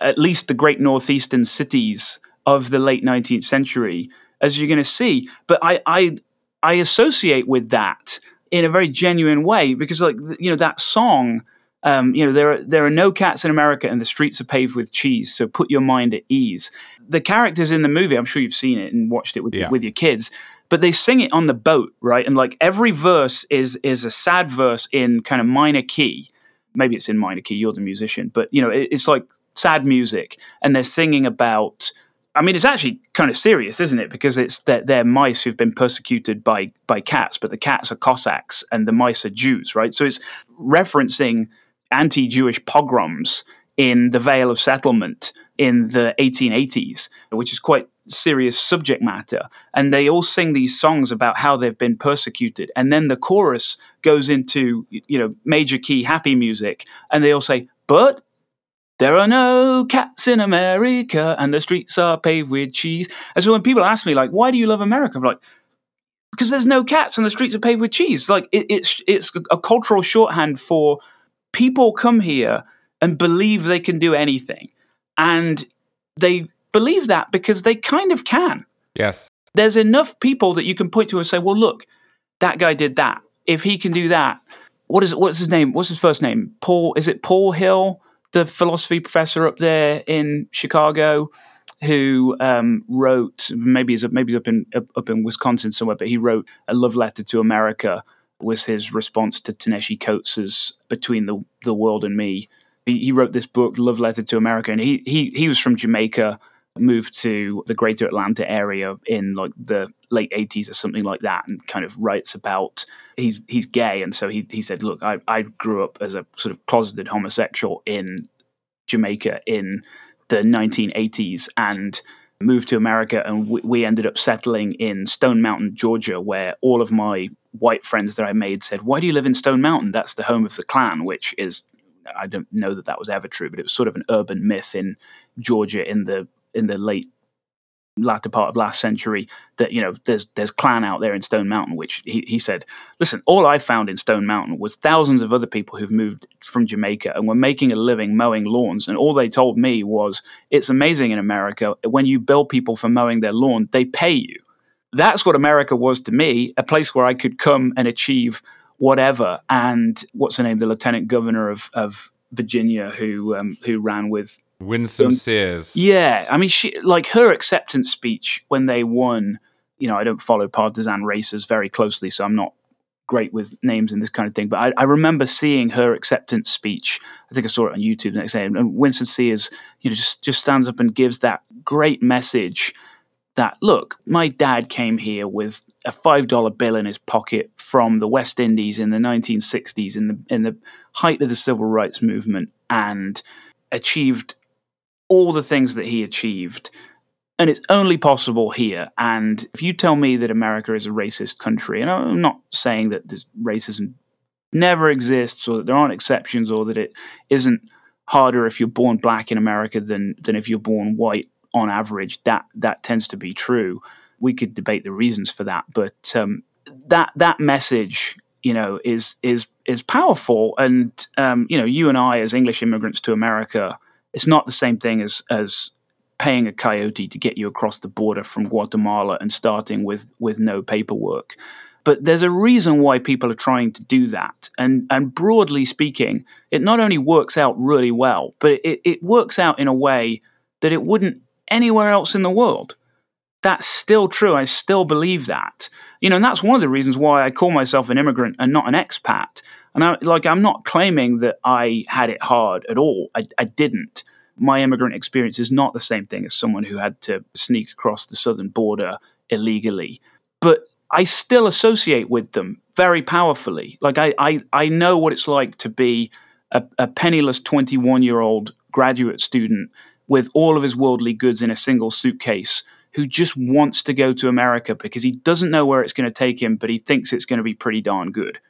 at least the great northeastern cities of the late 19th century, as you're going to see. But I, I, I associate with that in a very genuine way because, like, you know, that song. Um, you know, there are there are no cats in America, and the streets are paved with cheese. So put your mind at ease. The characters in the movie, I'm sure you've seen it and watched it with yeah. with your kids, but they sing it on the boat, right? And like every verse is is a sad verse in kind of minor key. Maybe it's in minor key. You're the musician, but you know, it, it's like sad music, and they're singing about. I mean, it's actually kind of serious, isn't it? Because it's that they're mice who've been persecuted by by cats, but the cats are Cossacks and the mice are Jews, right? So it's referencing anti-Jewish pogroms in the Pale of Settlement in the 1880s, which is quite serious subject matter. And they all sing these songs about how they've been persecuted. And then the chorus goes into, you know, major key happy music. And they all say, but there are no cats in America, and the streets are paved with cheese. And so when people ask me, like, why do you love America? I'm like, because there's no cats and the streets are paved with cheese. Like, it, it's it's a cultural shorthand for people come here and believe they can do anything, and they believe that because they kind of can. Yes, there's enough people that you can point to and say, well, look, that guy did that if he can do that, what is what's his name? What's his first name? Paul? Is it Paul Hill, the philosophy professor up there in Chicago? who um, wrote maybe he's maybe up in up in Wisconsin somewhere, but he wrote a love letter to America was his response to Ta-Nehisi Coates's Between the the World and Me. He, he, wrote this book, Love Letter to America, and he he he was from Jamaica, moved to the Greater Atlanta area in like the late eighties or something like that, and kind of writes about he's he's gay, and so he he said, look, I I grew up as a sort of closeted homosexual in Jamaica in the 1980s and moved to America, and we, we ended up settling in Stone Mountain, Georgia, where all of my white friends that I made said, "Why do you live in Stone Mountain? That's the home of the Klan," which is I don't know that that was ever true, but it was sort of an urban myth in Georgia in the in the late latter part of last century that you know there's there's Klan out there in Stone Mountain, which he, he said, listen, all I found in Stone Mountain was thousands of other people who've moved from Jamaica and were making a living mowing lawns, and all they told me was it's amazing in America when you bill people for mowing their lawn, they pay you. That's what America was to me, a place where I could come and achieve whatever. And what's the name? The lieutenant governor of of Virginia who um, who ran with Winsome um, Sears. Yeah, I mean, she like her acceptance speech when they won. You know, I don't follow partisan races very closely, so I'm not great with names and this kind of thing. But I, I remember seeing her acceptance speech. I think I saw it on YouTube the next day, and Winsome Sears, you know, just just stands up and gives that great message that look, my dad came here with a five dollar bill in his pocket from the West Indies in the 1960s, in the in the height of the civil rights movement, and achieved all the things that he achieved. And it's only possible here. And if you tell me that America is a racist country, and I'm not saying that this racism never exists or that there aren't exceptions or that it isn't harder if you're born black in America than than if you're born white on average, that that tends to be true. We could debate the reasons for that, but um, that that message, you know, is is is powerful. And um, you know, you and I, as English immigrants to America, it's not the same thing as as paying a coyote to get you across the border from Guatemala and starting with with no paperwork. But there's a reason why people are trying to do that. And and broadly speaking, it not only works out really well, but it, it works out in a way that it wouldn't anywhere else in the world. That's still true. I still believe that. You know, and that's one of the reasons why I call myself an immigrant and not an expat. And I, like, I'm not claiming that I had it hard at all. I, I didn't. My immigrant experience is not the same thing as someone who had to sneak across the southern border illegally. But I still associate with them very powerfully. Like, I, I, I know what it's like to be a, a penniless 21 year old graduate student with all of his worldly goods in a single suitcase who just wants to go to America because he doesn't know where it's going to take him, but he thinks it's going to be pretty darn good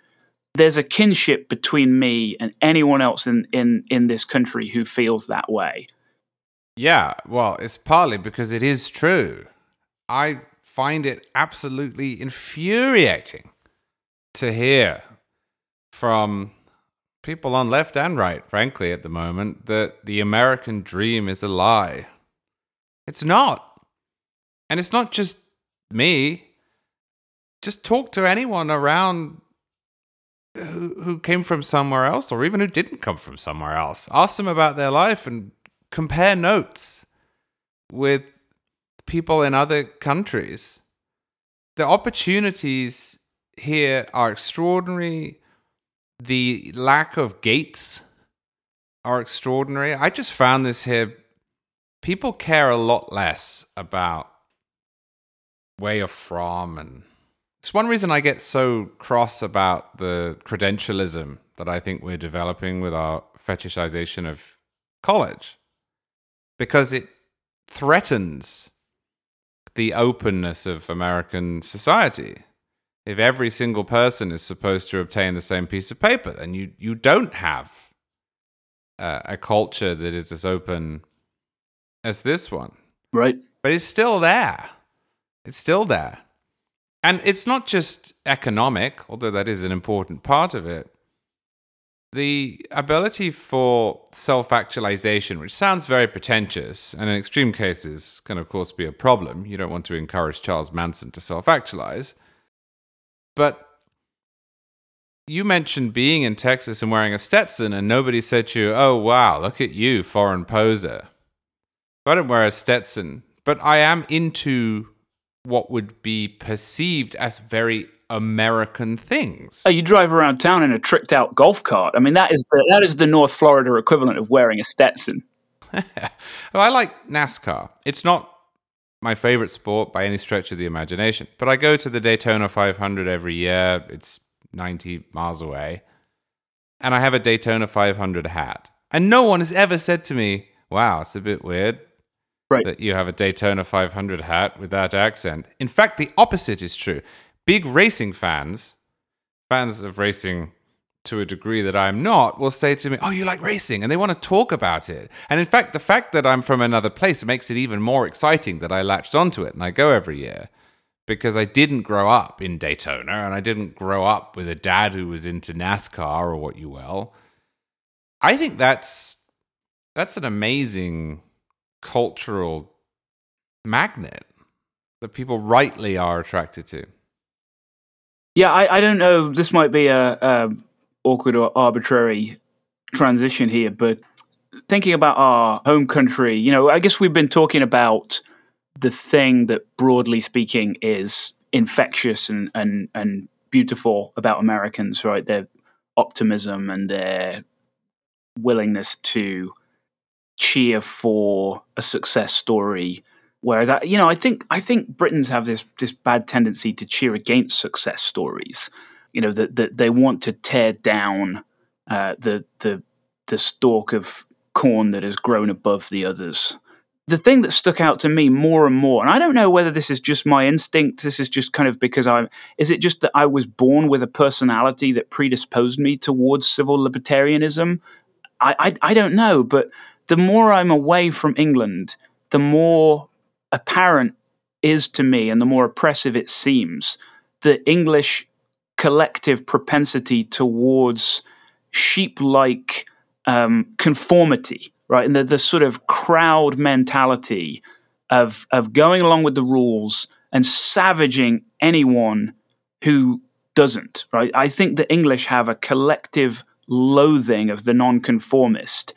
there's a kinship between me and anyone else in, in, in this country who feels that way. Yeah, well, it's partly because it is true. I find it absolutely infuriating to hear from people on left and right, frankly, at the moment, that the American dream is a lie. It's not. And it's not just me. Just talk to anyone around who, who came from somewhere else or even who didn't come from somewhere else. Ask them about their life and compare notes with people in other countries. The opportunities here are extraordinary. The lack of gates are extraordinary. I just found this here. People care a lot less about where you're from and it's one reason I get so cross about the credentialism that I think we're developing with our fetishization of college because it threatens the openness of American society. If every single person is supposed to obtain the same piece of paper, then you, you don't have uh, a culture that is as open as this one. Right. But it's still there. It's still there. And it's not just economic, although that is an important part of it. The ability for self actualization, which sounds very pretentious and in extreme cases can, of course, be a problem. You don't want to encourage Charles Manson to self actualize. But you mentioned being in Texas and wearing a Stetson, and nobody said to you, "Oh wow, look at you, foreign poser." I don't wear a Stetson, but I am into what would be perceived as very American things. Oh, you drive around town in a tricked out golf cart. I mean, that is the, that is the North Florida equivalent of wearing a Stetson. *laughs* well, I like NASCAR. It's not my favorite sport by any stretch of the imagination, but I go to the Daytona 500 every year. It's 90 miles away. And I have a Daytona 500 hat. And no one has ever said to me, wow, it's a bit weird right. that you have a Daytona 500 hat with that accent. In fact, the opposite is true. Big racing fans, fans of racing to a degree that I'm not, will say to me, Oh, you like racing? And they want to talk about it. And in fact, the fact that I'm from another place makes it even more exciting that I latched onto it and I go every year because I didn't grow up in Daytona and I didn't grow up with a dad who was into NASCAR or what you will. I think that's that's an amazing cultural magnet that people rightly are attracted to. Yeah, I, I don't know. This might be a, a awkward or arbitrary transition here, but thinking about our home country, you know, I guess we've been talking about the thing that broadly speaking is infectious and and and beautiful about Americans, right? Their optimism and their willingness to cheer for a success story. Whereas, you know, I think I think Britons have this this bad tendency to cheer against success stories. You know that that they want to tear down uh, the the the stalk of corn that has grown above the others. The thing that stuck out to me more and more, and I don't know whether this is just my instinct. This is just kind of because I'm. Is it just that I was born with a personality that predisposed me towards civil libertarianism? I, I, I don't know, but the more I'm away from England, the more apparent is to me and the more oppressive it seems the English collective propensity towards sheep like um, conformity, right? And the, the sort of crowd mentality of, of going along with the rules and savaging anyone who doesn't, right? I think the English have a collective loathing of the nonconformist.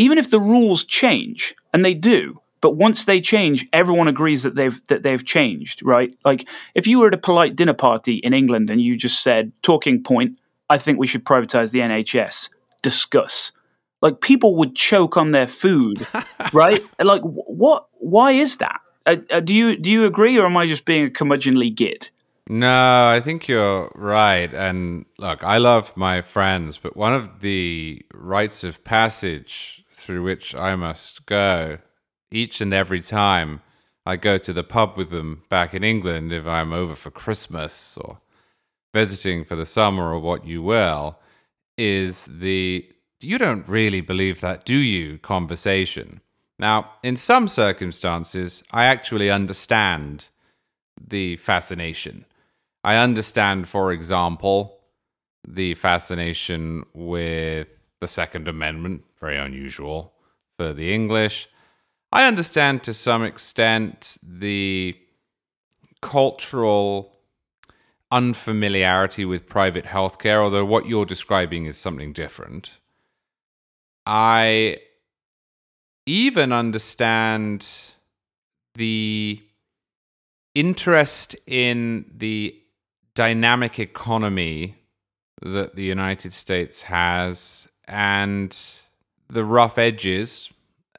Even if the rules change, and they do, but once they change, everyone agrees that they've that they've changed, right? Like if you were at a polite dinner party in England and you just said, talking point, I think we should privatize the NHS. Discuss. Like people would choke on their food, *laughs* right? Like what? Why is that? Uh, uh, do you do you agree, or am I just being a curmudgeonly git? No, I think you're right. And look, I love my friends, but one of the rites of passage through which I must go each and every time I go to the pub with them back in England, if I'm over for Christmas or visiting for the summer or what you will, is the you don't really believe that, do you? conversation. Now, in some circumstances, I actually understand the fascination. I understand, for example, the fascination with the Second Amendment, very unusual for the English. I understand to some extent the cultural unfamiliarity with private healthcare, although what you're describing is something different. I even understand the interest in the dynamic economy that the United States has and the rough edges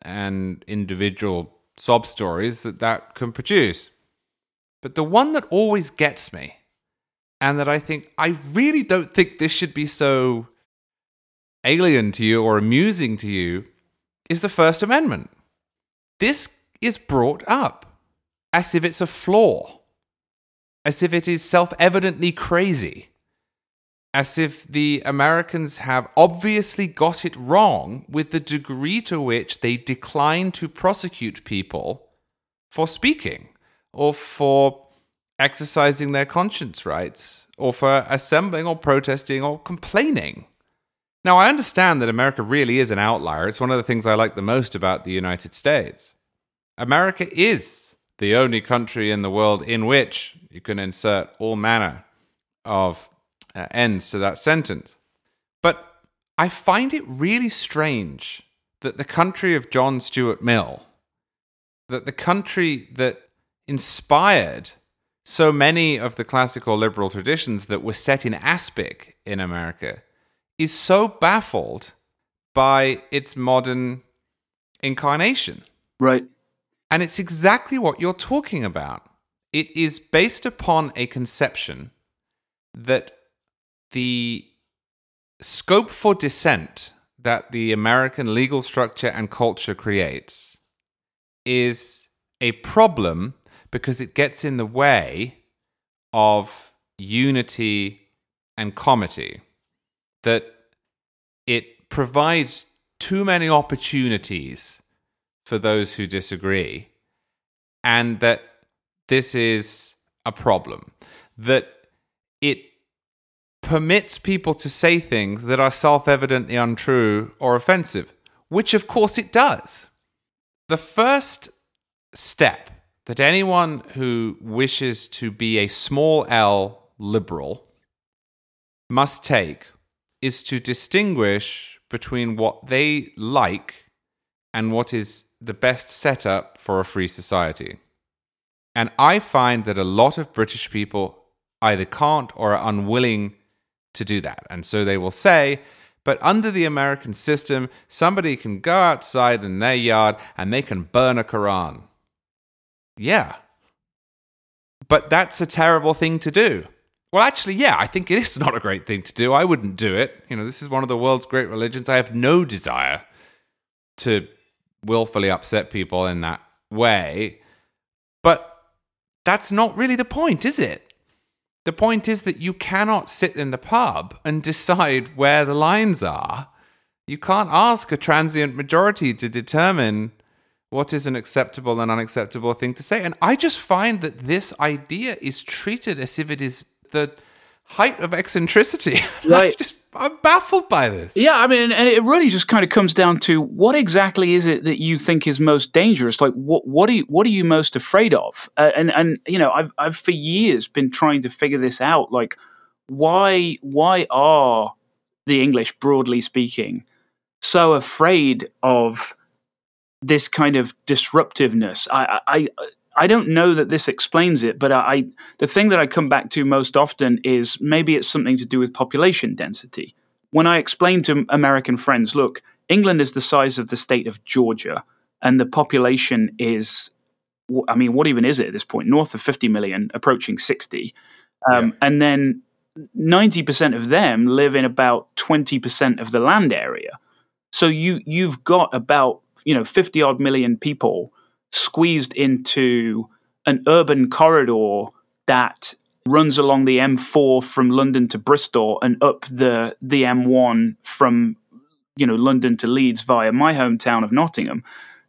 and individual sob stories that that can produce. But the one that always gets me, and that I think I really don't think this should be so alien to you or amusing to you, is the First Amendment. This is brought up as if it's a flaw, as if it is self evidently crazy as if the Americans have obviously got it wrong with the degree to which they decline to prosecute people for speaking or for exercising their conscience rights or for assembling or protesting or complaining. Now, I understand that America really is an outlier. It's one of the things I like the most about the United States. America is the only country in the world in which you can insert all manner of uh, ends to that sentence. But I find it really strange that the country of John Stuart Mill, that the country that inspired so many of the classical liberal traditions that were set in aspic in America, is so baffled by its modern incarnation. Right. And it's exactly what you're talking about. It is based upon a conception that the scope for dissent that the American legal structure and culture creates is a problem because it gets in the way of unity and comity. That it provides too many opportunities for those who disagree, and that this is a problem. That it permits people to say things that are self evidently untrue or offensive, which of course it does. The first step that anyone who wishes to be a small l liberal must take is to distinguish between what they like and what is the best setup for a free society. And I find that a lot of British people either can't or are unwilling to do that. And so they will say, but under the American system, somebody can go outside in their yard and they can burn a Quran. Yeah. But that's a terrible thing to do. Well, actually, yeah, I think it is *laughs* not a great thing to do. I wouldn't do it. You know, this is one of the world's great religions. I have no desire to willfully upset people in that way. But that's not really the point, is it? The point is that you cannot sit in the pub and decide where the lines are. You can't ask a transient majority to determine what is an acceptable and unacceptable thing to say. And I just find that this idea is treated as if it is the height of eccentricity. *laughs* Right. just, I'm baffled by this. Yeah, I mean, and it really just kind of comes down to what exactly is it that you think is most dangerous? Like, what what are you what are you most afraid of? Uh, and and you know, I've I've for years been trying to figure this out. Like, why why are the English, broadly speaking, so afraid of this kind of disruptiveness. I, I, I don't know that this explains it, but I, the thing that I come back to most often is maybe it's something to do with population density. When I explain to American friends, look, England is the size of the state of Georgia, and the population is, I mean, what even is it at this point? North of 50 million, approaching 60. Um, yeah. And then 90% of them live in about 20% of the land area. So you you've got about you know 50 odd million people squeezed into an urban corridor that runs along the M4 from London to Bristol and up the the M1 from you know London to Leeds via my hometown of Nottingham,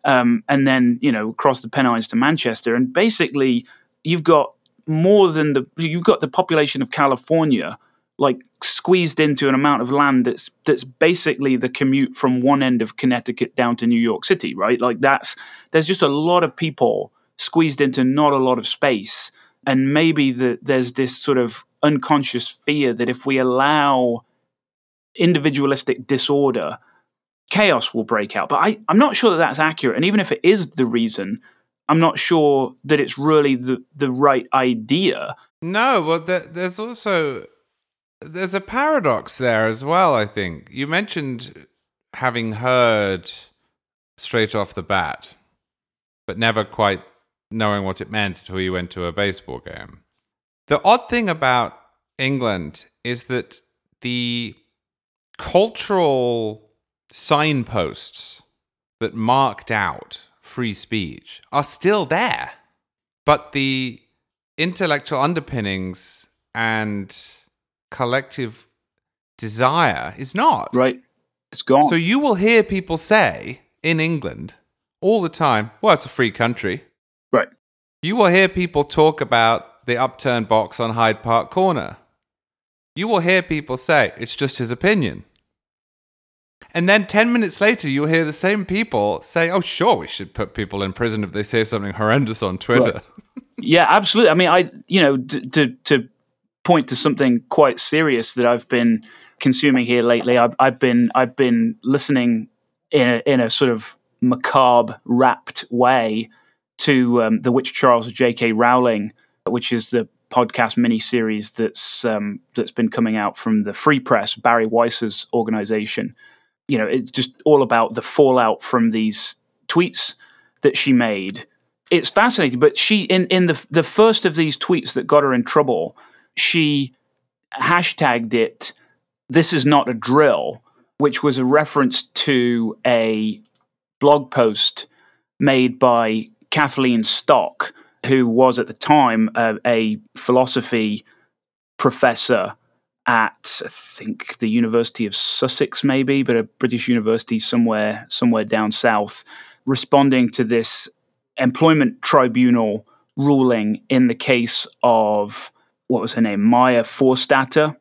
um, and then you know across the Pennines to Manchester, and basically you've got more than the you've got the population of California like squeezed into an amount of land that's that's basically the commute from one end of Connecticut down to New York City, right? Like that's there's just a lot of people squeezed into not a lot of space, and maybe that there's this sort of unconscious fear that if we allow individualistic disorder, chaos will break out. But I, I'm not sure that that's accurate, and even if it is the reason, I'm not sure that it's really the the right idea. No, well, there, there's also there's a paradox there as well, I think. You mentioned having heard straight off the bat, but never quite knowing what it meant until you went to a baseball game. The odd thing about England is that the cultural signposts that marked out free speech are still there, but the intellectual underpinnings and collective desire is not. Right. It's gone. So you will hear people say in England all the time, well, it's a free country. Right. You will hear people talk about the upturned box on Hyde Park Corner. You will hear people say, it's just his opinion. And then 10 minutes later, you'll hear the same people say, oh, sure, we should put people in prison if they say something horrendous on Twitter. Right. yeah, absolutely. I mean, I, you know, to, to, to point to something quite serious that I've been consuming here lately. I've, I've been I've been listening in a, in a sort of macabre, rapt way to um, the Witch Trials J.K. Rowling, which is the podcast miniseries that's um, that's been coming out from the Free Press, Bari Weiss's organization. You know, it's just all about the fallout from these tweets that she made. It's fascinating, but she in in the the first of these tweets that got her in trouble, she hashtagged it. This is not a drill, which was a reference to a blog post made by Kathleen Stock, who was at the time uh, a philosophy professor at I think the University of Sussex, maybe, but a British university somewhere somewhere down south, responding to this employment tribunal ruling in the case of what was her name, Maya Forstater,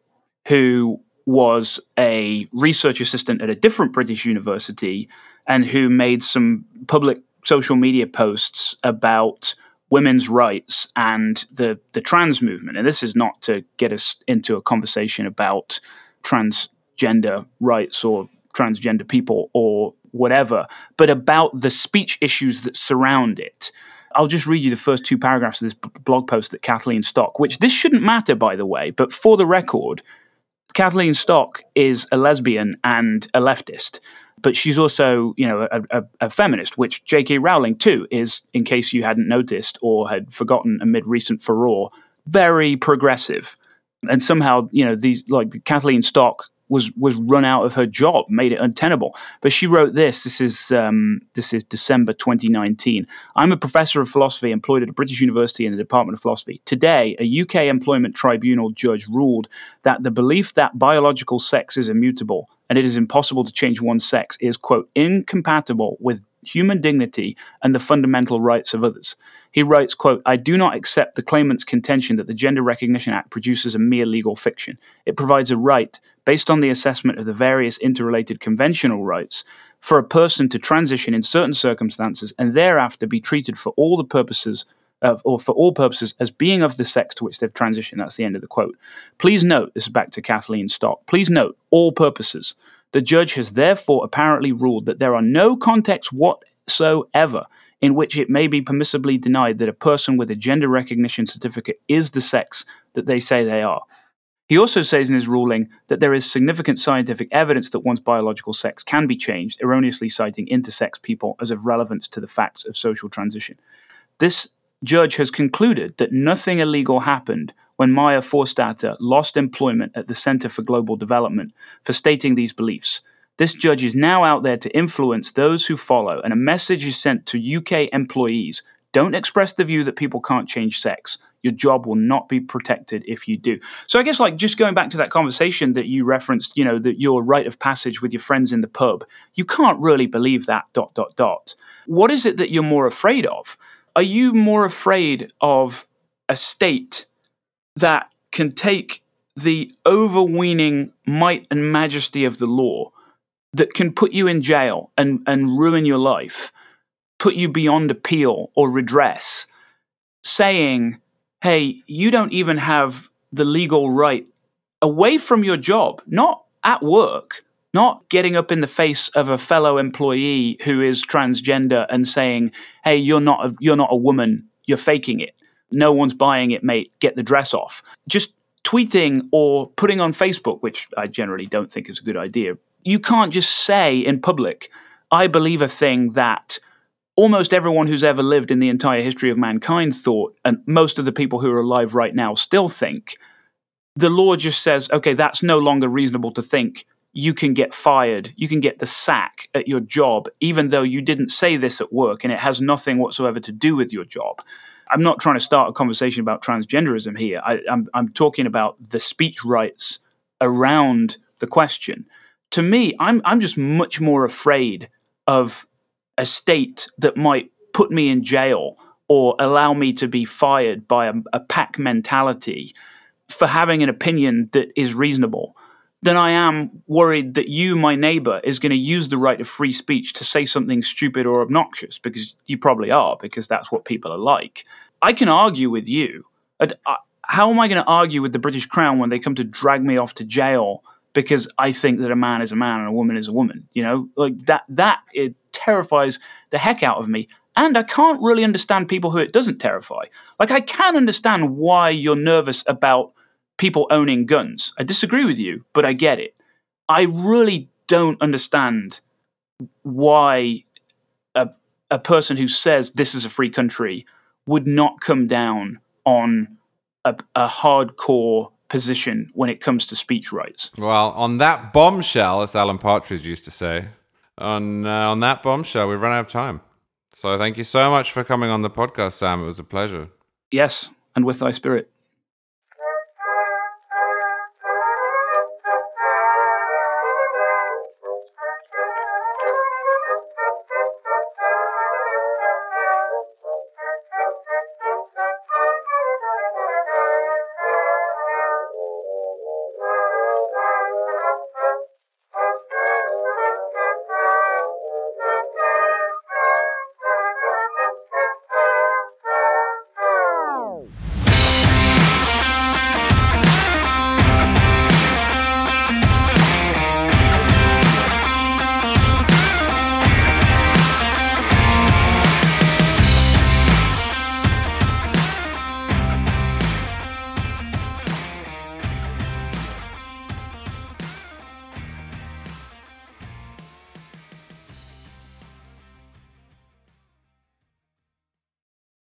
who was a research assistant at a different British university and who made some public social media posts about women's rights and the the trans movement. And this is not to get us into a conversation about transgender rights or transgender people or whatever, but about the speech issues that surround it. I'll just read you the first two paragraphs of this blog post that Kathleen Stock, which this shouldn't matter, by the way, but for the record, Kathleen Stock is a lesbian and a leftist but she's also, you know, a, a, a, feminist, which J.K. Rowling too is, in case you hadn't noticed or had forgotten amid recent furore, very progressive. And somehow, you know, these like Kathleen Stock was was run out of her job, made it untenable. But she wrote this. This is um, this is December 2019. I'm a professor of philosophy employed at a British university in the Department of Philosophy. Today, a UK employment tribunal judge ruled that the belief that biological sex is immutable and it is impossible to change one's sex is quote incompatible with human dignity and the fundamental rights of others. He writes, quote, I do not accept the claimant's contention that the Gender Recognition Act produces a mere legal fiction. It provides a right, based on the assessment of the various interrelated conventional rights, for a person to transition in certain circumstances and thereafter be treated for all the purposes of, or for all purposes as being of the sex to which they've transitioned. That's the end of the quote. Please note, this is back to Kathleen Stock. Please note, all purposes. The judge has therefore apparently ruled that there are no contexts whatsoever in which it may be permissibly denied that a person with a gender recognition certificate is the sex that they say they are. He also says in his ruling that there is significant scientific evidence that one's biological sex can be changed, erroneously citing intersex people as of relevance to the facts of social transition. This judge has concluded that nothing illegal happened when Maya Forstater lost employment at the Center for Global Development for stating these beliefs. This judge is now out there to influence those who follow, and a message is sent to UK employees don't express the view that people can't change sex. Your job will not be protected if you do. So I guess like just going back to that conversation that you referenced, you know, that your rite of passage with your friends in the pub, you can't really believe that dot dot dot. What is it that you're more afraid of? Are you more afraid of a state that can take the overweening might and majesty of the law that can put you in jail and, and ruin your life, put you beyond appeal or redress, saying, hey, you don't even have the legal right away from your job, not at work, not getting up in the face of a fellow employee who is transgender and saying, hey, you're not a, you're not a woman, you're faking it. No one's buying it, mate. Get the dress off. Just tweeting or putting on Facebook, which I generally don't think is a good idea, you can't just say in public, I believe a thing that almost everyone who's ever lived in the entire history of mankind thought, and most of the people who are alive right now still think. The law just says, okay, that's no longer reasonable to think. You can get fired, you can get the sack at your job, even though you didn't say this at work and it has nothing whatsoever to do with your job. I'm not trying to start a conversation about transgenderism here. I, I'm, I'm talking about the speech rights around the question to me, I'm I'm just much more afraid of a state that might put me in jail or allow me to be fired by a, a pack mentality for having an opinion that is reasonable than I am worried that you, my neighbor, is going to use the right of free speech to say something stupid or obnoxious because you probably are, because that's what people are like. I can argue with you. but how am I going to argue with the British Crown when they come to drag me off to jail because I think that a man is a man and a woman is a woman? You know, like that. That it terrifies the heck out of me. And I can't really understand people who it doesn't terrify. Like, I can understand why you're nervous about people owning guns. I disagree with you, but I get it. I really don't understand why a, a person who says this is a free country would not come down on a, a hardcore position when it comes to speech rights. Well, on that bombshell, as Alan Partridge used to say, on uh, on that bombshell, we've run out of time. So thank you so much for coming on the podcast, Sam. It was a pleasure. Yes, and with thy spirit.